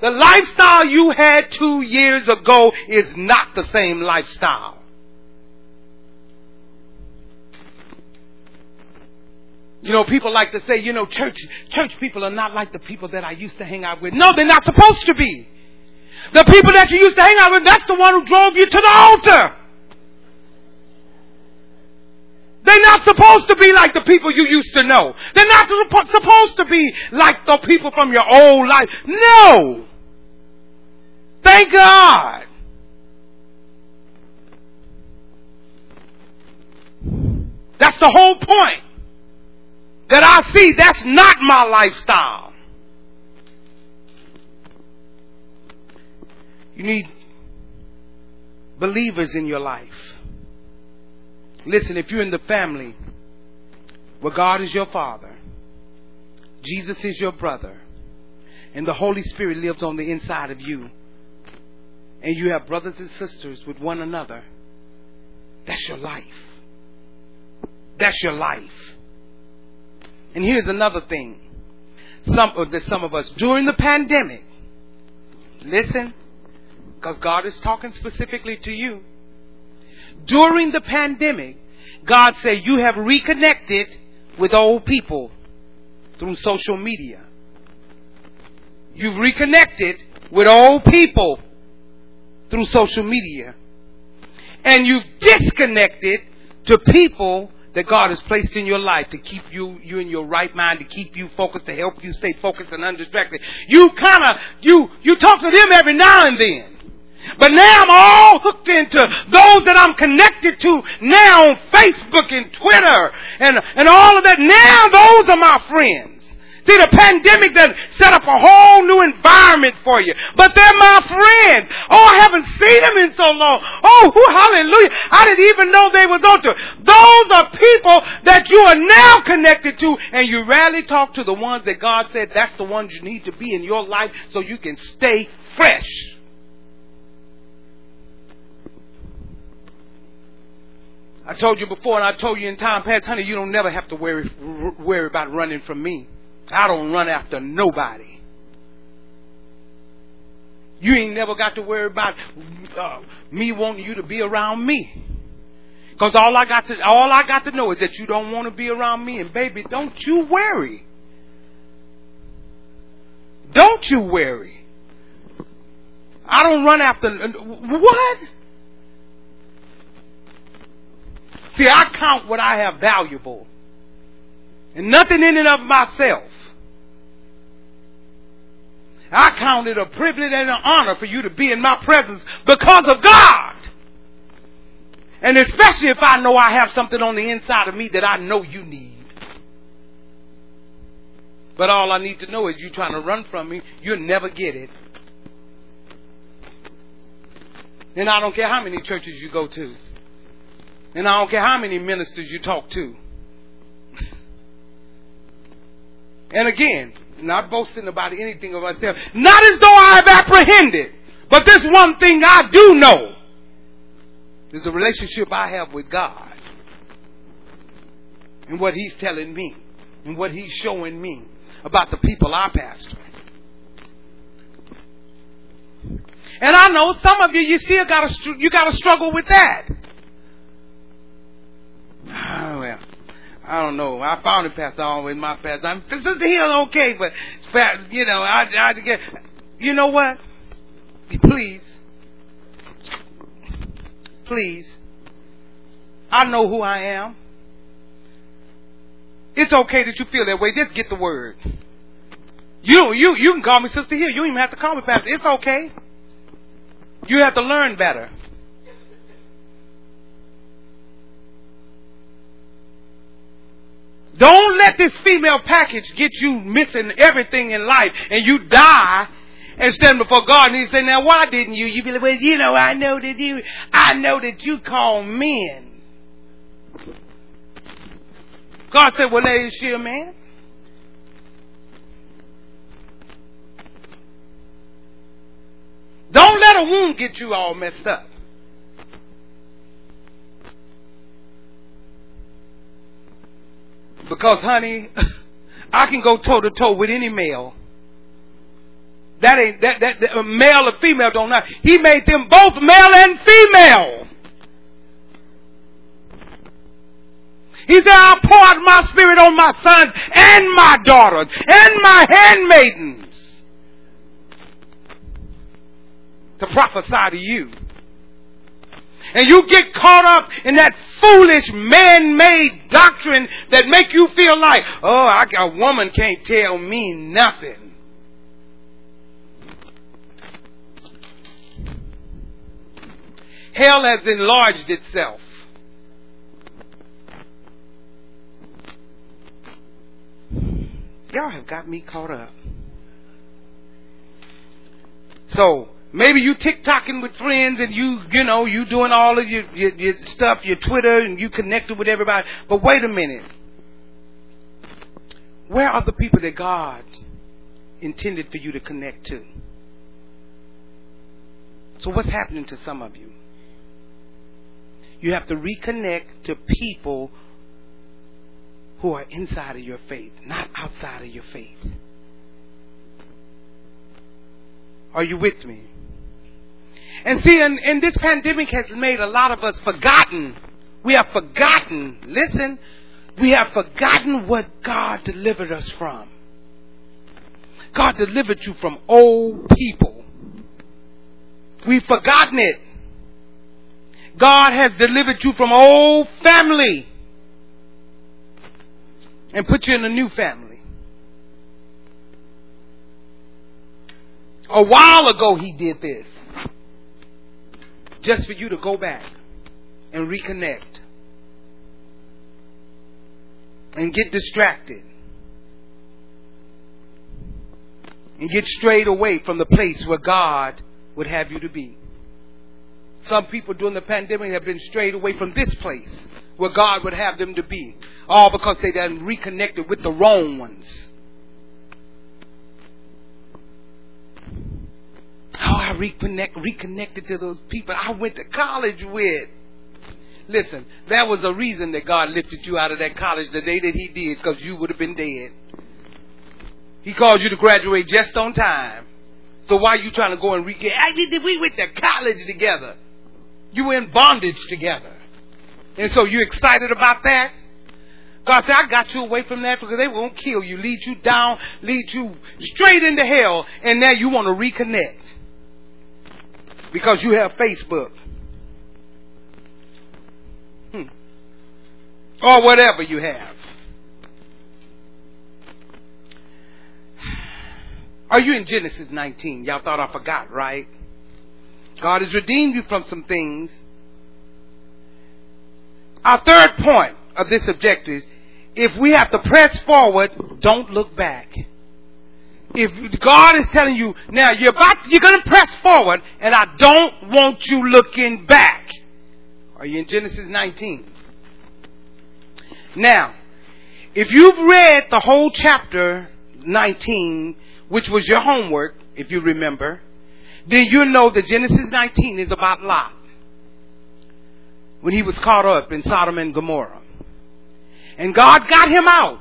The lifestyle you had two years ago is not the same lifestyle. You know, people like to say, you know, church, church people are not like the people that I used to hang out with. No, they're not supposed to be. The people that you used to hang out with, that's the one who drove you to the altar. They're not supposed to be like the people you used to know. They're not supposed to be like the people from your old life. No. Thank God. That's the whole point. That I see that's not my lifestyle. You need believers in your life. Listen, if you're in the family where God is your father, Jesus is your brother, and the Holy Spirit lives on the inside of you, and you have brothers and sisters with one another, that's your life. That's your life. And here's another thing. Some, uh, that some of us, during the pandemic, listen, because God is talking specifically to you. During the pandemic, God said you have reconnected with old people through social media. You've reconnected with old people through social media. And you've disconnected to people that God has placed in your life to keep you, you in your right mind, to keep you focused, to help you stay focused and undistracted. You kind of, you, you talk to them every now and then. But now I'm all hooked into those that I'm connected to now on Facebook and Twitter and, and all of that. Now those are my friends. See, the pandemic that set up a whole new environment for you. But they're my friends. Oh, I haven't seen them in so long. Oh, hallelujah. I didn't even know they was on to. Those are people that you are now connected to and you rarely talk to the ones that God said that's the ones you need to be in your life so you can stay fresh. I told you before and I told you in time past, honey, you don't never have to worry, worry about running from me. I don't run after nobody. You ain't never got to worry about uh, me wanting you to be around me. Cause all I got to, all I got to know is that you don't want to be around me and baby, don't you worry. Don't you worry. I don't run after, what? See, I count what I have valuable and nothing in and of myself. I count it a privilege and an honor for you to be in my presence because of God. And especially if I know I have something on the inside of me that I know you need. But all I need to know is you trying to run from me, you'll never get it. And I don't care how many churches you go to. And I don't care how many ministers you talk to. and again, not boasting about anything of myself. Not as though I have apprehended. But this one thing I do know is the relationship I have with God. And what He's telling me. And what He's showing me about the people I pastor. And I know some of you, you still gotta, you gotta struggle with that. Oh, well. I don't know. I found it pastor always my pastor. I'm Sister Hill okay, but you know, I, I get. You know what? Please, please. I know who I am. It's okay that you feel that way. Just get the word. You you you can call me Sister Hill. You don't even have to call me pastor. It's okay. You have to learn better. Don't let this female package get you missing everything in life and you die and stand before God and he say, now why didn't you? You be like, well, you know, I know that you, I know that you call men. God said, well, is she a man? Don't let a wound get you all messed up. Because, honey, I can go toe to toe with any male. That ain't that, that, that male or female don't know. He made them both male and female. He said, I'll pour out my spirit on my sons and my daughters and my handmaidens to prophesy to you and you get caught up in that foolish man-made doctrine that make you feel like, oh, I, a woman can't tell me nothing. Hell has enlarged itself. Y'all have got me caught up. So, Maybe you TikToking with friends and you, you know, you doing all of your, your, your stuff, your Twitter, and you connected with everybody. But wait a minute. Where are the people that God intended for you to connect to? So what's happening to some of you? You have to reconnect to people who are inside of your faith, not outside of your faith. Are you with me? And see, and, and this pandemic has made a lot of us forgotten. We have forgotten, listen, we have forgotten what God delivered us from. God delivered you from old people. We've forgotten it. God has delivered you from old family and put you in a new family. A while ago, He did this just for you to go back and reconnect and get distracted and get strayed away from the place where God would have you to be. Some people during the pandemic have been strayed away from this place where God would have them to be, all because they done reconnected with the wrong ones. Oh, I reconnect, reconnected to those people I went to college with. Listen, that was a reason that God lifted you out of that college the day that He did, because you would have been dead. He caused you to graduate just on time. So why are you trying to go and reconnect? We went to college together. You were in bondage together. And so you excited about that? God said, I got you away from that because they won't kill you, lead you down, lead you straight into hell, and now you want to reconnect because you have Facebook. Hmm. Or whatever you have. Are you in Genesis 19? Y'all thought I forgot, right? God has redeemed you from some things. Our third point of this objective is if we have to press forward, don't look back. If God is telling you, now you're about, you're going to press forward, and I don't want you looking back. Are you in Genesis 19? Now, if you've read the whole chapter 19, which was your homework, if you remember, then you know that Genesis 19 is about Lot. When he was caught up in Sodom and Gomorrah. And God got him out.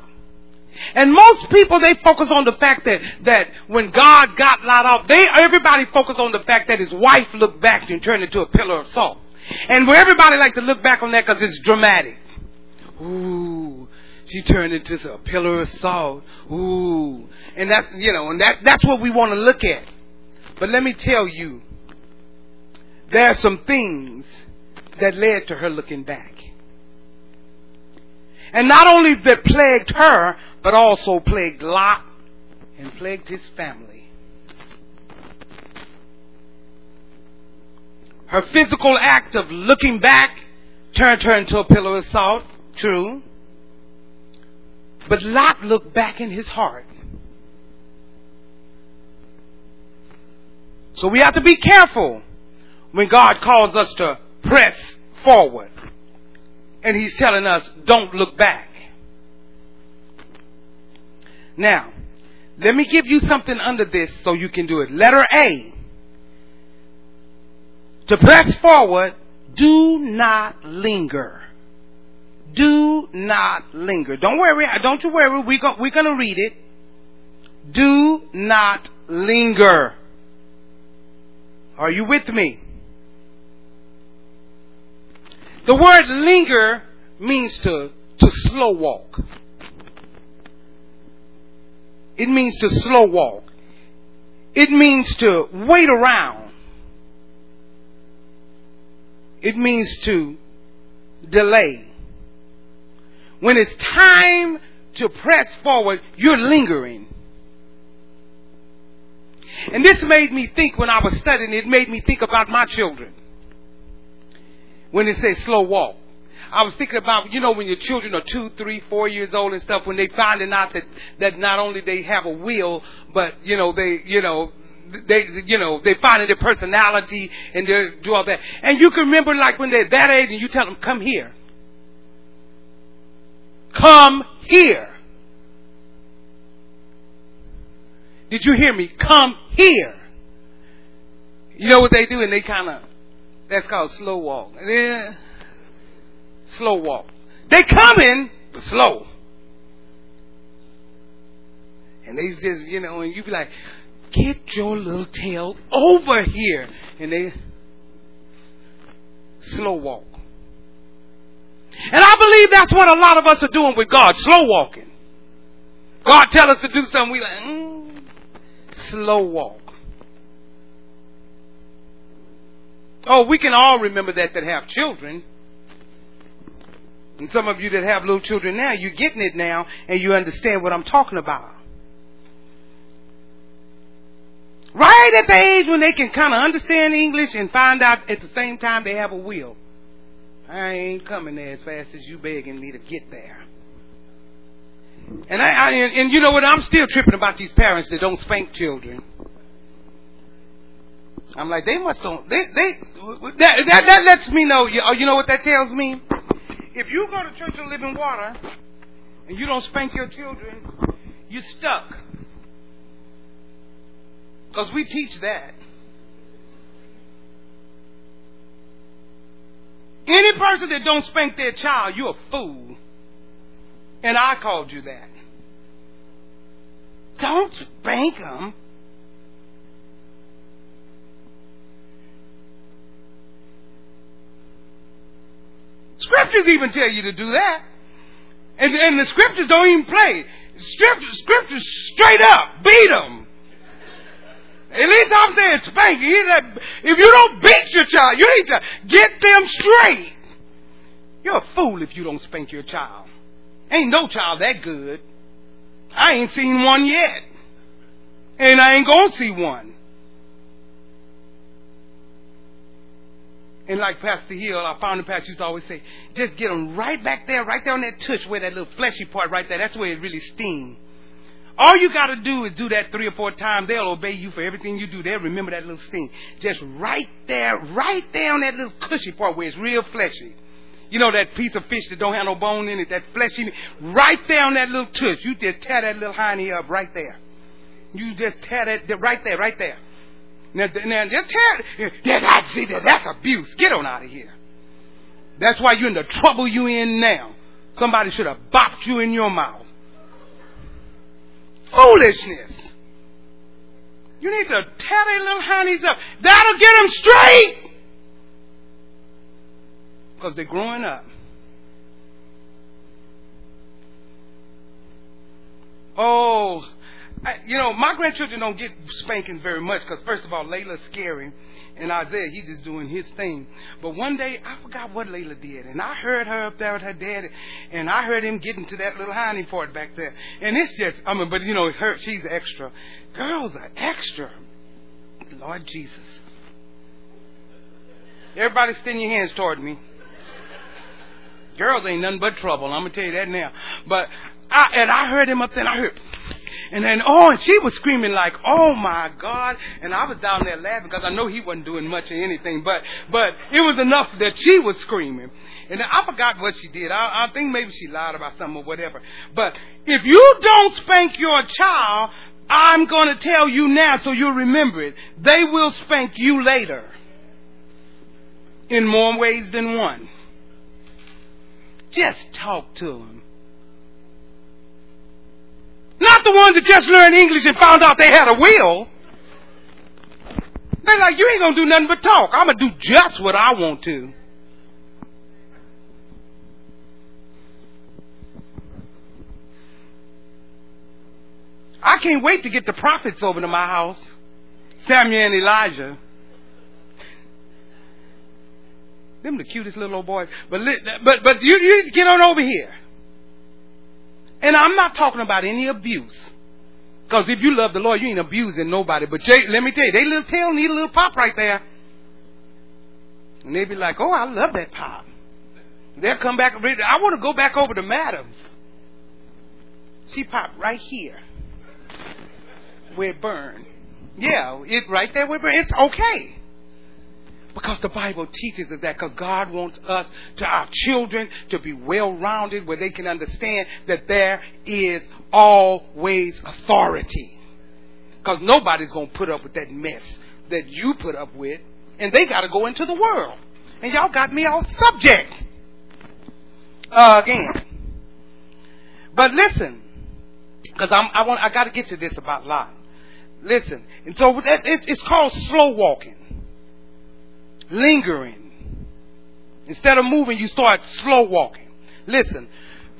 And most people they focus on the fact that that when God got Lot out, they everybody focus on the fact that his wife looked back and turned into a pillar of salt. And where everybody like to look back on that because it's dramatic. Ooh, she turned into a pillar of salt. Ooh, and that's you know, and that that's what we want to look at. But let me tell you, there are some things that led to her looking back. And not only that plagued her, but also plagued Lot and plagued his family. Her physical act of looking back turned her into a pillar of salt, true. But Lot looked back in his heart. So we have to be careful when God calls us to press forward. And He's telling us, don't look back. Now, let me give you something under this so you can do it. Letter A. To press forward, do not linger. Do not linger. Don't worry. Don't you worry. We go, we're going to read it. Do not linger. Are you with me? The word linger means to, to slow walk. It means to slow walk. It means to wait around. It means to delay. When it's time to press forward, you're lingering. And this made me think when I was studying, it made me think about my children. When it says slow walk. I was thinking about, you know, when your children are two, three, four years old and stuff, when they finding out that, that not only they have a will, but, you know, they, you know, they, you know, they finding their personality and they do all that. And you can remember like when they're that age and you tell them, come here. Come here. Did you hear me? Come here. You know what they do? And they kind of, that's called slow walk. Yeah slow walk. They coming, but slow. And they just, you know, and you be like, get your little tail over here. And they, slow walk. And I believe that's what a lot of us are doing with God, slow walking. God tell us to do something, we like, mm, slow walk. Oh, we can all remember that that have children. And some of you that have little children now, you're getting it now and you understand what I'm talking about. Right at the age when they can kind of understand English and find out at the same time they have a will. I ain't coming there as fast as you begging me to get there. And I, I and, and you know what? I'm still tripping about these parents that don't spank children. I'm like, they must don't. They they that that, that lets me know. You, oh, you know what that tells me? If you go to Church of Living Water and you don't spank your children, you're stuck. Because we teach that. Any person that don't spank their child, you're a fool. And I called you that. Don't spank them. Scriptures even tell you to do that. And, and the scriptures don't even play. Scriptures, scriptures straight up beat them. At least I'm saying spank. If you don't beat your child, you need to get them straight. You're a fool if you don't spank your child. Ain't no child that good. I ain't seen one yet. And I ain't gonna see one. And like Pastor Hill, our founder pastor used to always say, just get them right back there, right there on that touch where that little fleshy part right there, that's where it really stings. All you got to do is do that three or four times. They'll obey you for everything you do. They'll remember that little sting. Just right there, right there on that little cushy part where it's real fleshy. You know that piece of fish that don't have no bone in it, that fleshy, right there on that little touch. You just tear that little hiney up right there. You just tear that right there, right there. Now, now just tell. Yeah, see that. That's abuse. Get on out of here. That's why you're in the trouble you in now. Somebody should have bopped you in your mouth. Foolishness. You need to tear their little honeys up. That'll get them straight. Because they're growing up. Oh, I, you know, my grandchildren don't get spanking very much because, first of all, Layla's scary, and Isaiah, he's just doing his thing. But one day, I forgot what Layla did, and I heard her up there with her daddy, and I heard him getting to that little hiney part back there. And it's just, I mean, but you know, her, she's extra. Girls are extra. Lord Jesus. Everybody extend your hands toward me. Girls ain't nothing but trouble. I'm gonna tell you that now. But I, and I heard him up there. and I heard, and then, oh, and she was screaming like, oh my God. And I was down there laughing because I know he wasn't doing much of anything, but, but it was enough that she was screaming. And I forgot what she did. I, I think maybe she lied about something or whatever. But if you don't spank your child, I'm going to tell you now so you'll remember it. They will spank you later. In more ways than one. Just talk to them. Not the ones that just learned English and found out they had a will. They're like, you ain't gonna do nothing but talk. I'm gonna do just what I want to. I can't wait to get the prophets over to my house. Samuel and Elijah. Them the cutest little old boys. But but but you you get on over here. And I'm not talking about any abuse. Because if you love the Lord, you ain't abusing nobody. But Jay, let me tell you, they little tail need a little pop right there. And they be like, oh, I love that pop. They'll come back. I want to go back over to Madams. She popped right here. Where it burned. Yeah, it right there where it burned. It's okay. Because the Bible teaches us that because God wants us to our children to be well rounded where they can understand that there is always authority. Because nobody's going to put up with that mess that you put up with and they got to go into the world. And y'all got me off subject uh, again. But listen, because I want I got to get to this about Lot. Listen, and so it's called slow walking lingering. Instead of moving, you start slow walking. Listen,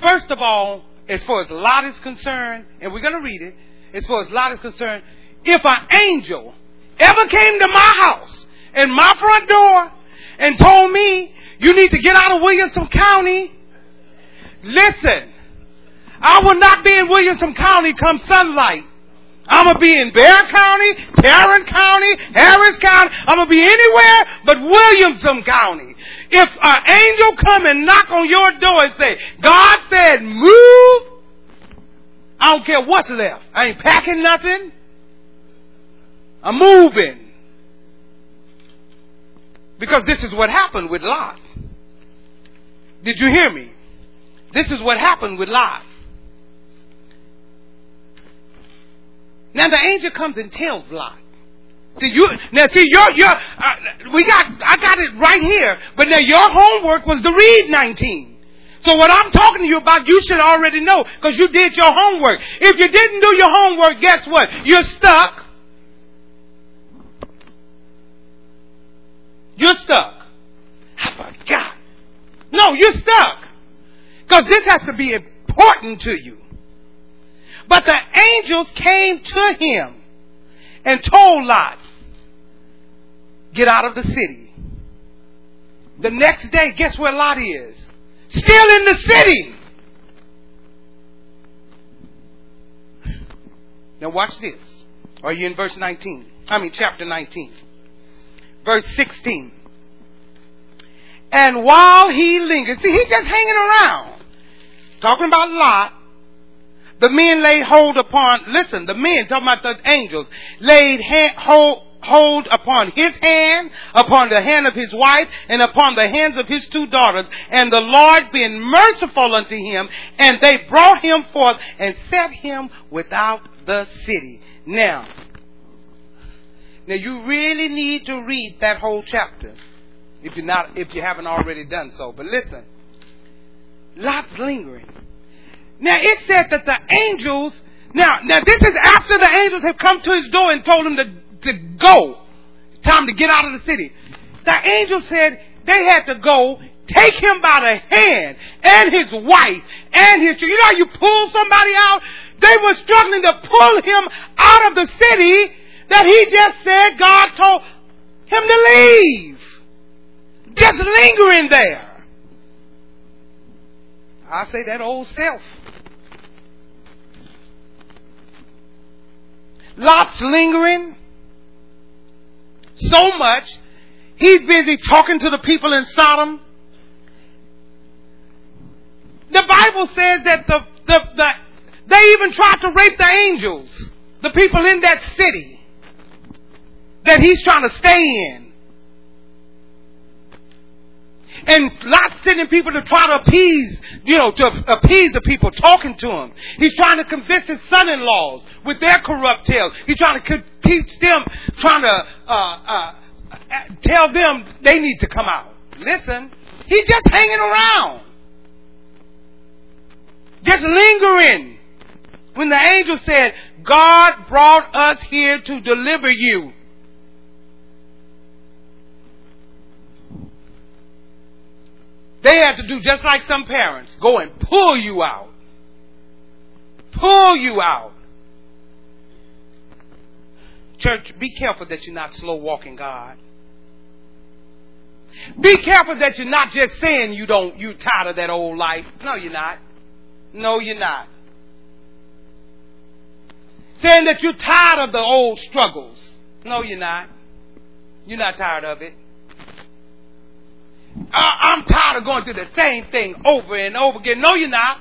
first of all, as far as Lot is concerned, and we're going to read it, as far as Lot is concerned, if an angel ever came to my house and my front door and told me you need to get out of Williamson County, listen, I will not be in Williamson County come sunlight. I'm gonna be in Bexar County, Tarrant County, Harris County. I'm gonna be anywhere but Williamson County. If an angel come and knock on your door and say, God said move, I don't care what's left. I ain't packing nothing. I'm moving. Because this is what happened with Lot. Did you hear me? This is what happened with Lot. Now the angel comes and tells Lot. See you now. See your your uh, we got I got it right here. But now your homework was to read nineteen. So what I'm talking to you about, you should already know because you did your homework. If you didn't do your homework, guess what? You're stuck. You're stuck. I forgot. No, you're stuck. Because this has to be important to you. But the angels came to him and told Lot, get out of the city. The next day, guess where Lot is? Still in the city. Now watch this. Are you in verse 19? I mean chapter 19. Verse 16. And while he lingered, see, he's just hanging around. Talking about Lot. The men laid hold upon, listen, the men, talking about the angels, laid hand, hold, hold upon his hand, upon the hand of his wife, and upon the hands of his two daughters. And the Lord being merciful unto him, and they brought him forth and set him without the city. Now, now you really need to read that whole chapter if you're not if you haven't already done so. But listen, Lot's lingering. Now it said that the angels now now this is after the angels have come to his door and told him to, to go. Time to get out of the city. The angel said they had to go take him by the hand and his wife and his children. you know how you pull somebody out they were struggling to pull him out of the city that he just said God told him to leave just lingering there. I say that old self. Lot's lingering so much, he's busy talking to the people in Sodom. The Bible says that the, the, the they even tried to rape the angels, the people in that city that he's trying to stay in. And Lot sending people to try to appease, you know, to appease the people, talking to him. He's trying to convince his son-in-laws with their corrupt tales. He's trying to teach them, trying to uh, uh, tell them they need to come out. Listen, he's just hanging around, just lingering. When the angel said, "God brought us here to deliver you." They had to do just like some parents go and pull you out. Pull you out. Church, be careful that you're not slow walking God. Be careful that you're not just saying you don't, you tired of that old life. No, you're not. No, you're not. Saying that you're tired of the old struggles. No, you're not. You're not tired of it. Uh, I'm tired of going through the same thing over and over again. No, you're not.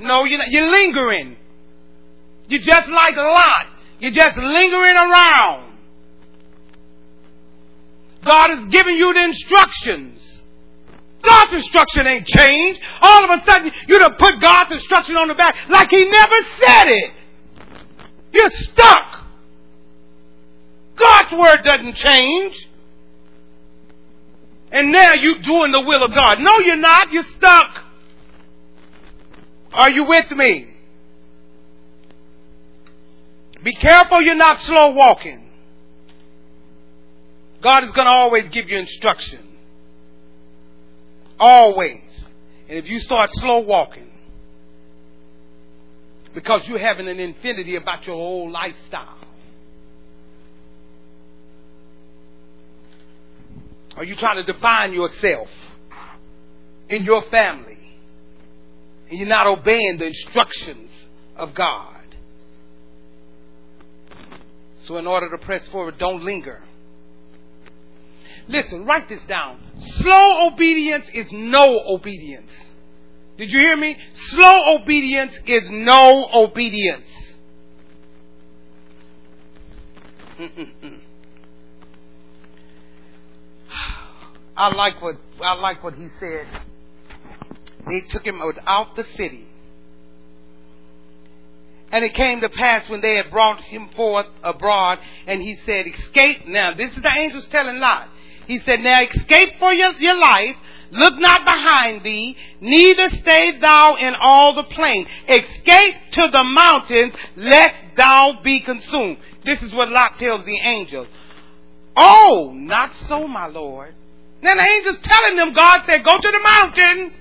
No, you're not. You're lingering. You're just like a Lot. You're just lingering around. God has given you the instructions. God's instruction ain't changed. All of a sudden, you done put God's instruction on the back like He never said it. You're stuck. God's word doesn't change. And now you're doing the will of God. No, you're not. You're stuck. Are you with me? Be careful you're not slow walking. God is going to always give you instruction. Always. And if you start slow walking, because you're having an infinity about your old lifestyle, Are you trying to define yourself in your family? And you're not obeying the instructions of God. So, in order to press forward, don't linger. Listen, write this down. Slow obedience is no obedience. Did you hear me? Slow obedience is no obedience. Mm-mm-mm. I like what I like what he said. They took him out the city. And it came to pass when they had brought him forth abroad, and he said, Escape now. This is the angels telling Lot. He said, Now escape for your, your life. Look not behind thee, neither stay thou in all the plain. Escape to the mountains, lest thou be consumed. This is what Lot tells the angels. Oh, not so, my Lord. Then the angel's telling them, God said, go to the mountains.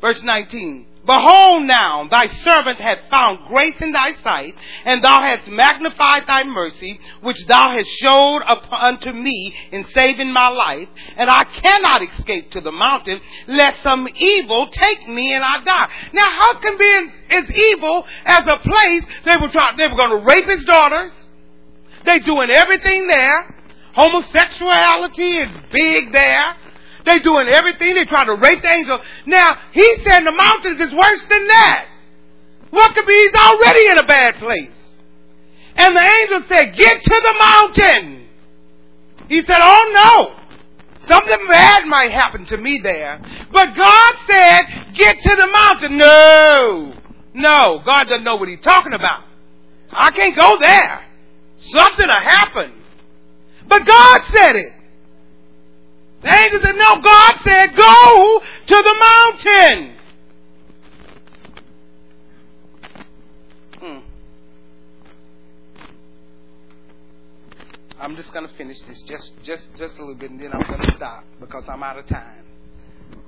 Verse 19. Behold now, thy servant hath found grace in thy sight, and thou hast magnified thy mercy, which thou hast showed unto me in saving my life, and I cannot escape to the mountain, lest some evil take me and I die. Now how can be as evil as a place they were trying, they were going to rape his daughters, they doing everything there, Homosexuality is big there. They're doing everything. They try to rape the angel. Now, he said the mountains is worse than that. What could be? He's already in a bad place. And the angel said, get to the mountain. He said, oh no. Something bad might happen to me there. But God said, get to the mountain. No. No. God doesn't know what he's talking about. I can't go there. Something will happen. But God said it. The angel said, no, God said, go to the mountain. Hmm. I'm just going to finish this just, just, just a little bit, and then I'm going to stop because I'm out of time.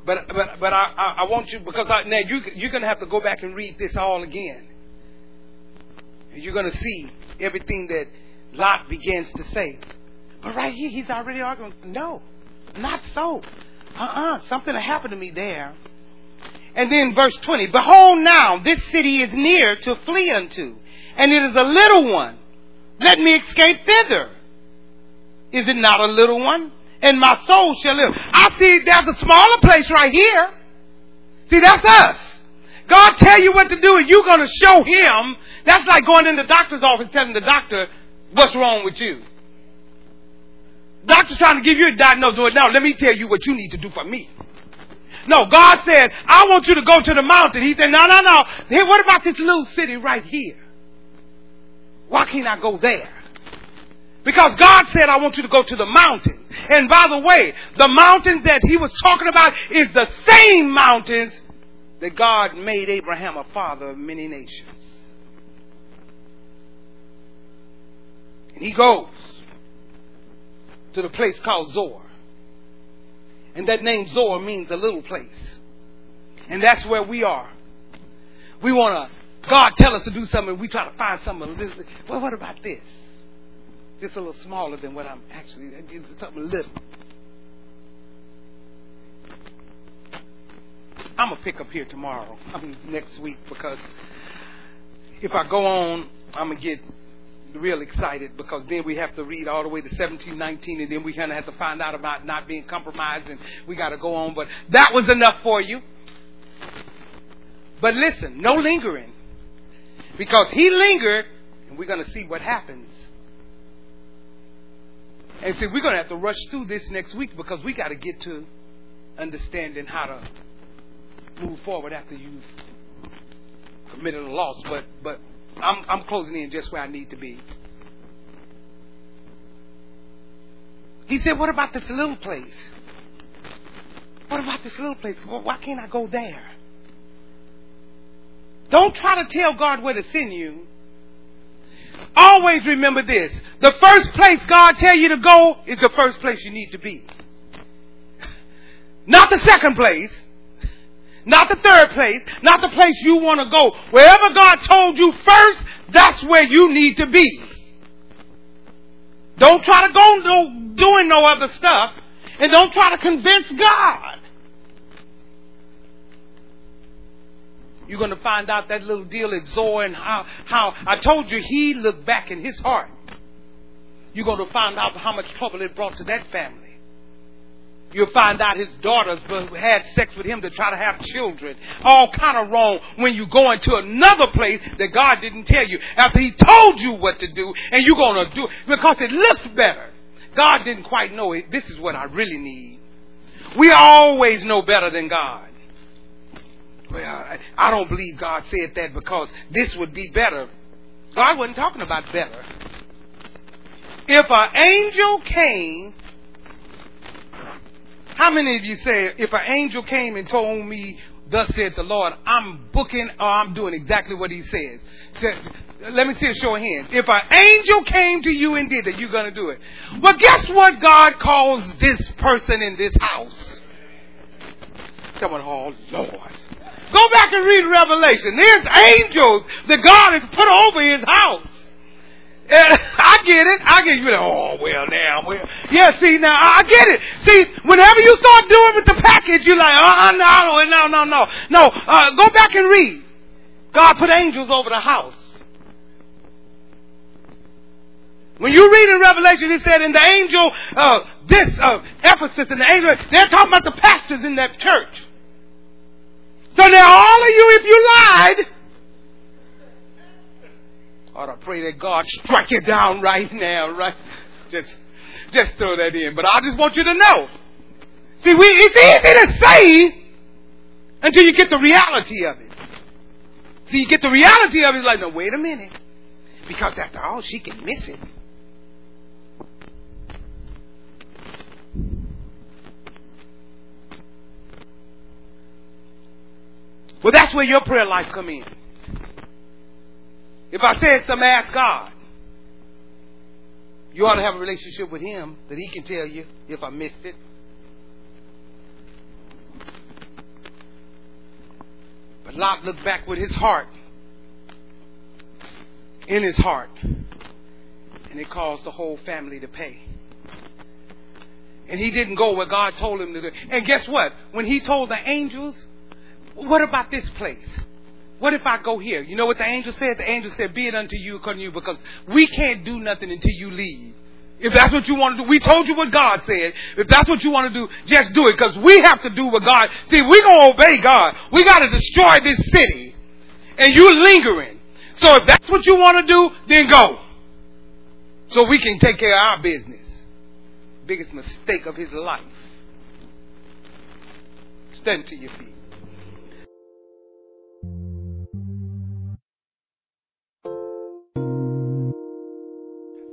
But, but, but I, I, I want you because I, now you, you're going to have to go back and read this all again. And you're going to see everything that Lot begins to say. But right here, he's already arguing, no, not so. Uh-uh, something happened to me there. And then verse 20, Behold now, this city is near to flee unto, and it is a little one. Let me escape thither. Is it not a little one? And my soul shall live. I see there's a smaller place right here. See, that's us. God tell you what to do and you're going to show him. That's like going in the doctor's office telling the doctor what's wrong with you. Doctor's trying to give you a diagnosis. Now, let me tell you what you need to do for me. No, God said, I want you to go to the mountain. He said, no, no, no. Hey, what about this little city right here? Why can't I go there? Because God said, I want you to go to the mountain. And by the way, the mountains that he was talking about is the same mountains that God made Abraham a father of many nations. He goes to the place called Zoar. And that name Zoar means a little place. And that's where we are. We want to, God tell us to do something, we try to find something. Well, what about this? Just a little smaller than what I'm actually, something little. I'm going to pick up here tomorrow, I mean next week, because if I go on, I'm going to get real excited because then we have to read all the way to 1719 and then we kind of have to find out about not being compromised and we got to go on. But that was enough for you. But listen, no lingering because he lingered and we're going to see what happens. And see, we're going to have to rush through this next week because we got to get to understanding how to move forward after you've committed a loss. But, but I'm, I'm closing in just where I need to be. He said, What about this little place? What about this little place? why can't I go there? Don't try to tell God where to send you. Always remember this. The first place God tell you to go is the first place you need to be. Not the second place. Not the third place. Not the place you want to go. Wherever God told you first, that's where you need to be. Don't try to go do, doing no other stuff. And don't try to convince God. You're going to find out that little deal at Zoar and how, how I told you he looked back in his heart. You're going to find out how much trouble it brought to that family. You'll find out his daughters had sex with him to try to have children. All kind of wrong when you go into another place that God didn't tell you after he told you what to do and you're going to do it because it looks better. God didn't quite know it. This is what I really need. We always know better than God. Well, I don't believe God said that because this would be better. God wasn't talking about better. If an angel came how many of you say, if an angel came and told me, thus said the Lord, I'm booking or I'm doing exactly what he says? So, let me see a show of hands. If an angel came to you and did it, you're going to do it. Well, guess what God calls this person in this house? Someone, oh Lord. Go back and read Revelation. There's angels that God has put over his house. I get it. I get you. Oh well, now, well, yeah. See, now I get it. See, whenever you start doing with the package, you're like, uh, no, no, no, no, no. Uh, go back and read. God put angels over the house. When you read in Revelation, it said, "In the angel, uh, this uh, Ephesus, and the angel, they're talking about the pastors in that church." So now, all of you, if you lied ought to pray that God strike you down right now, right? Just, just throw that in. But I just want you to know. See, we, it's easy to say until you get the reality of it. See, you get the reality of it, it's like, no, wait a minute. Because after all, she can miss it. Well, that's where your prayer life come in. If I said something, ask God. You ought to have a relationship with Him that He can tell you if I missed it. But Lot looked back with his heart, in his heart, and it caused the whole family to pay. And he didn't go where God told him to do. And guess what? When he told the angels, what about this place? What if I go here? You know what the angel said? The angel said, Be it unto you according to you, because we can't do nothing until you leave. If that's what you want to do, we told you what God said. If that's what you want to do, just do it, because we have to do what God. See, we're gonna obey God. We got to destroy this city, and you're lingering. So if that's what you want to do, then go. So we can take care of our business. Biggest mistake of his life. Stand to your feet.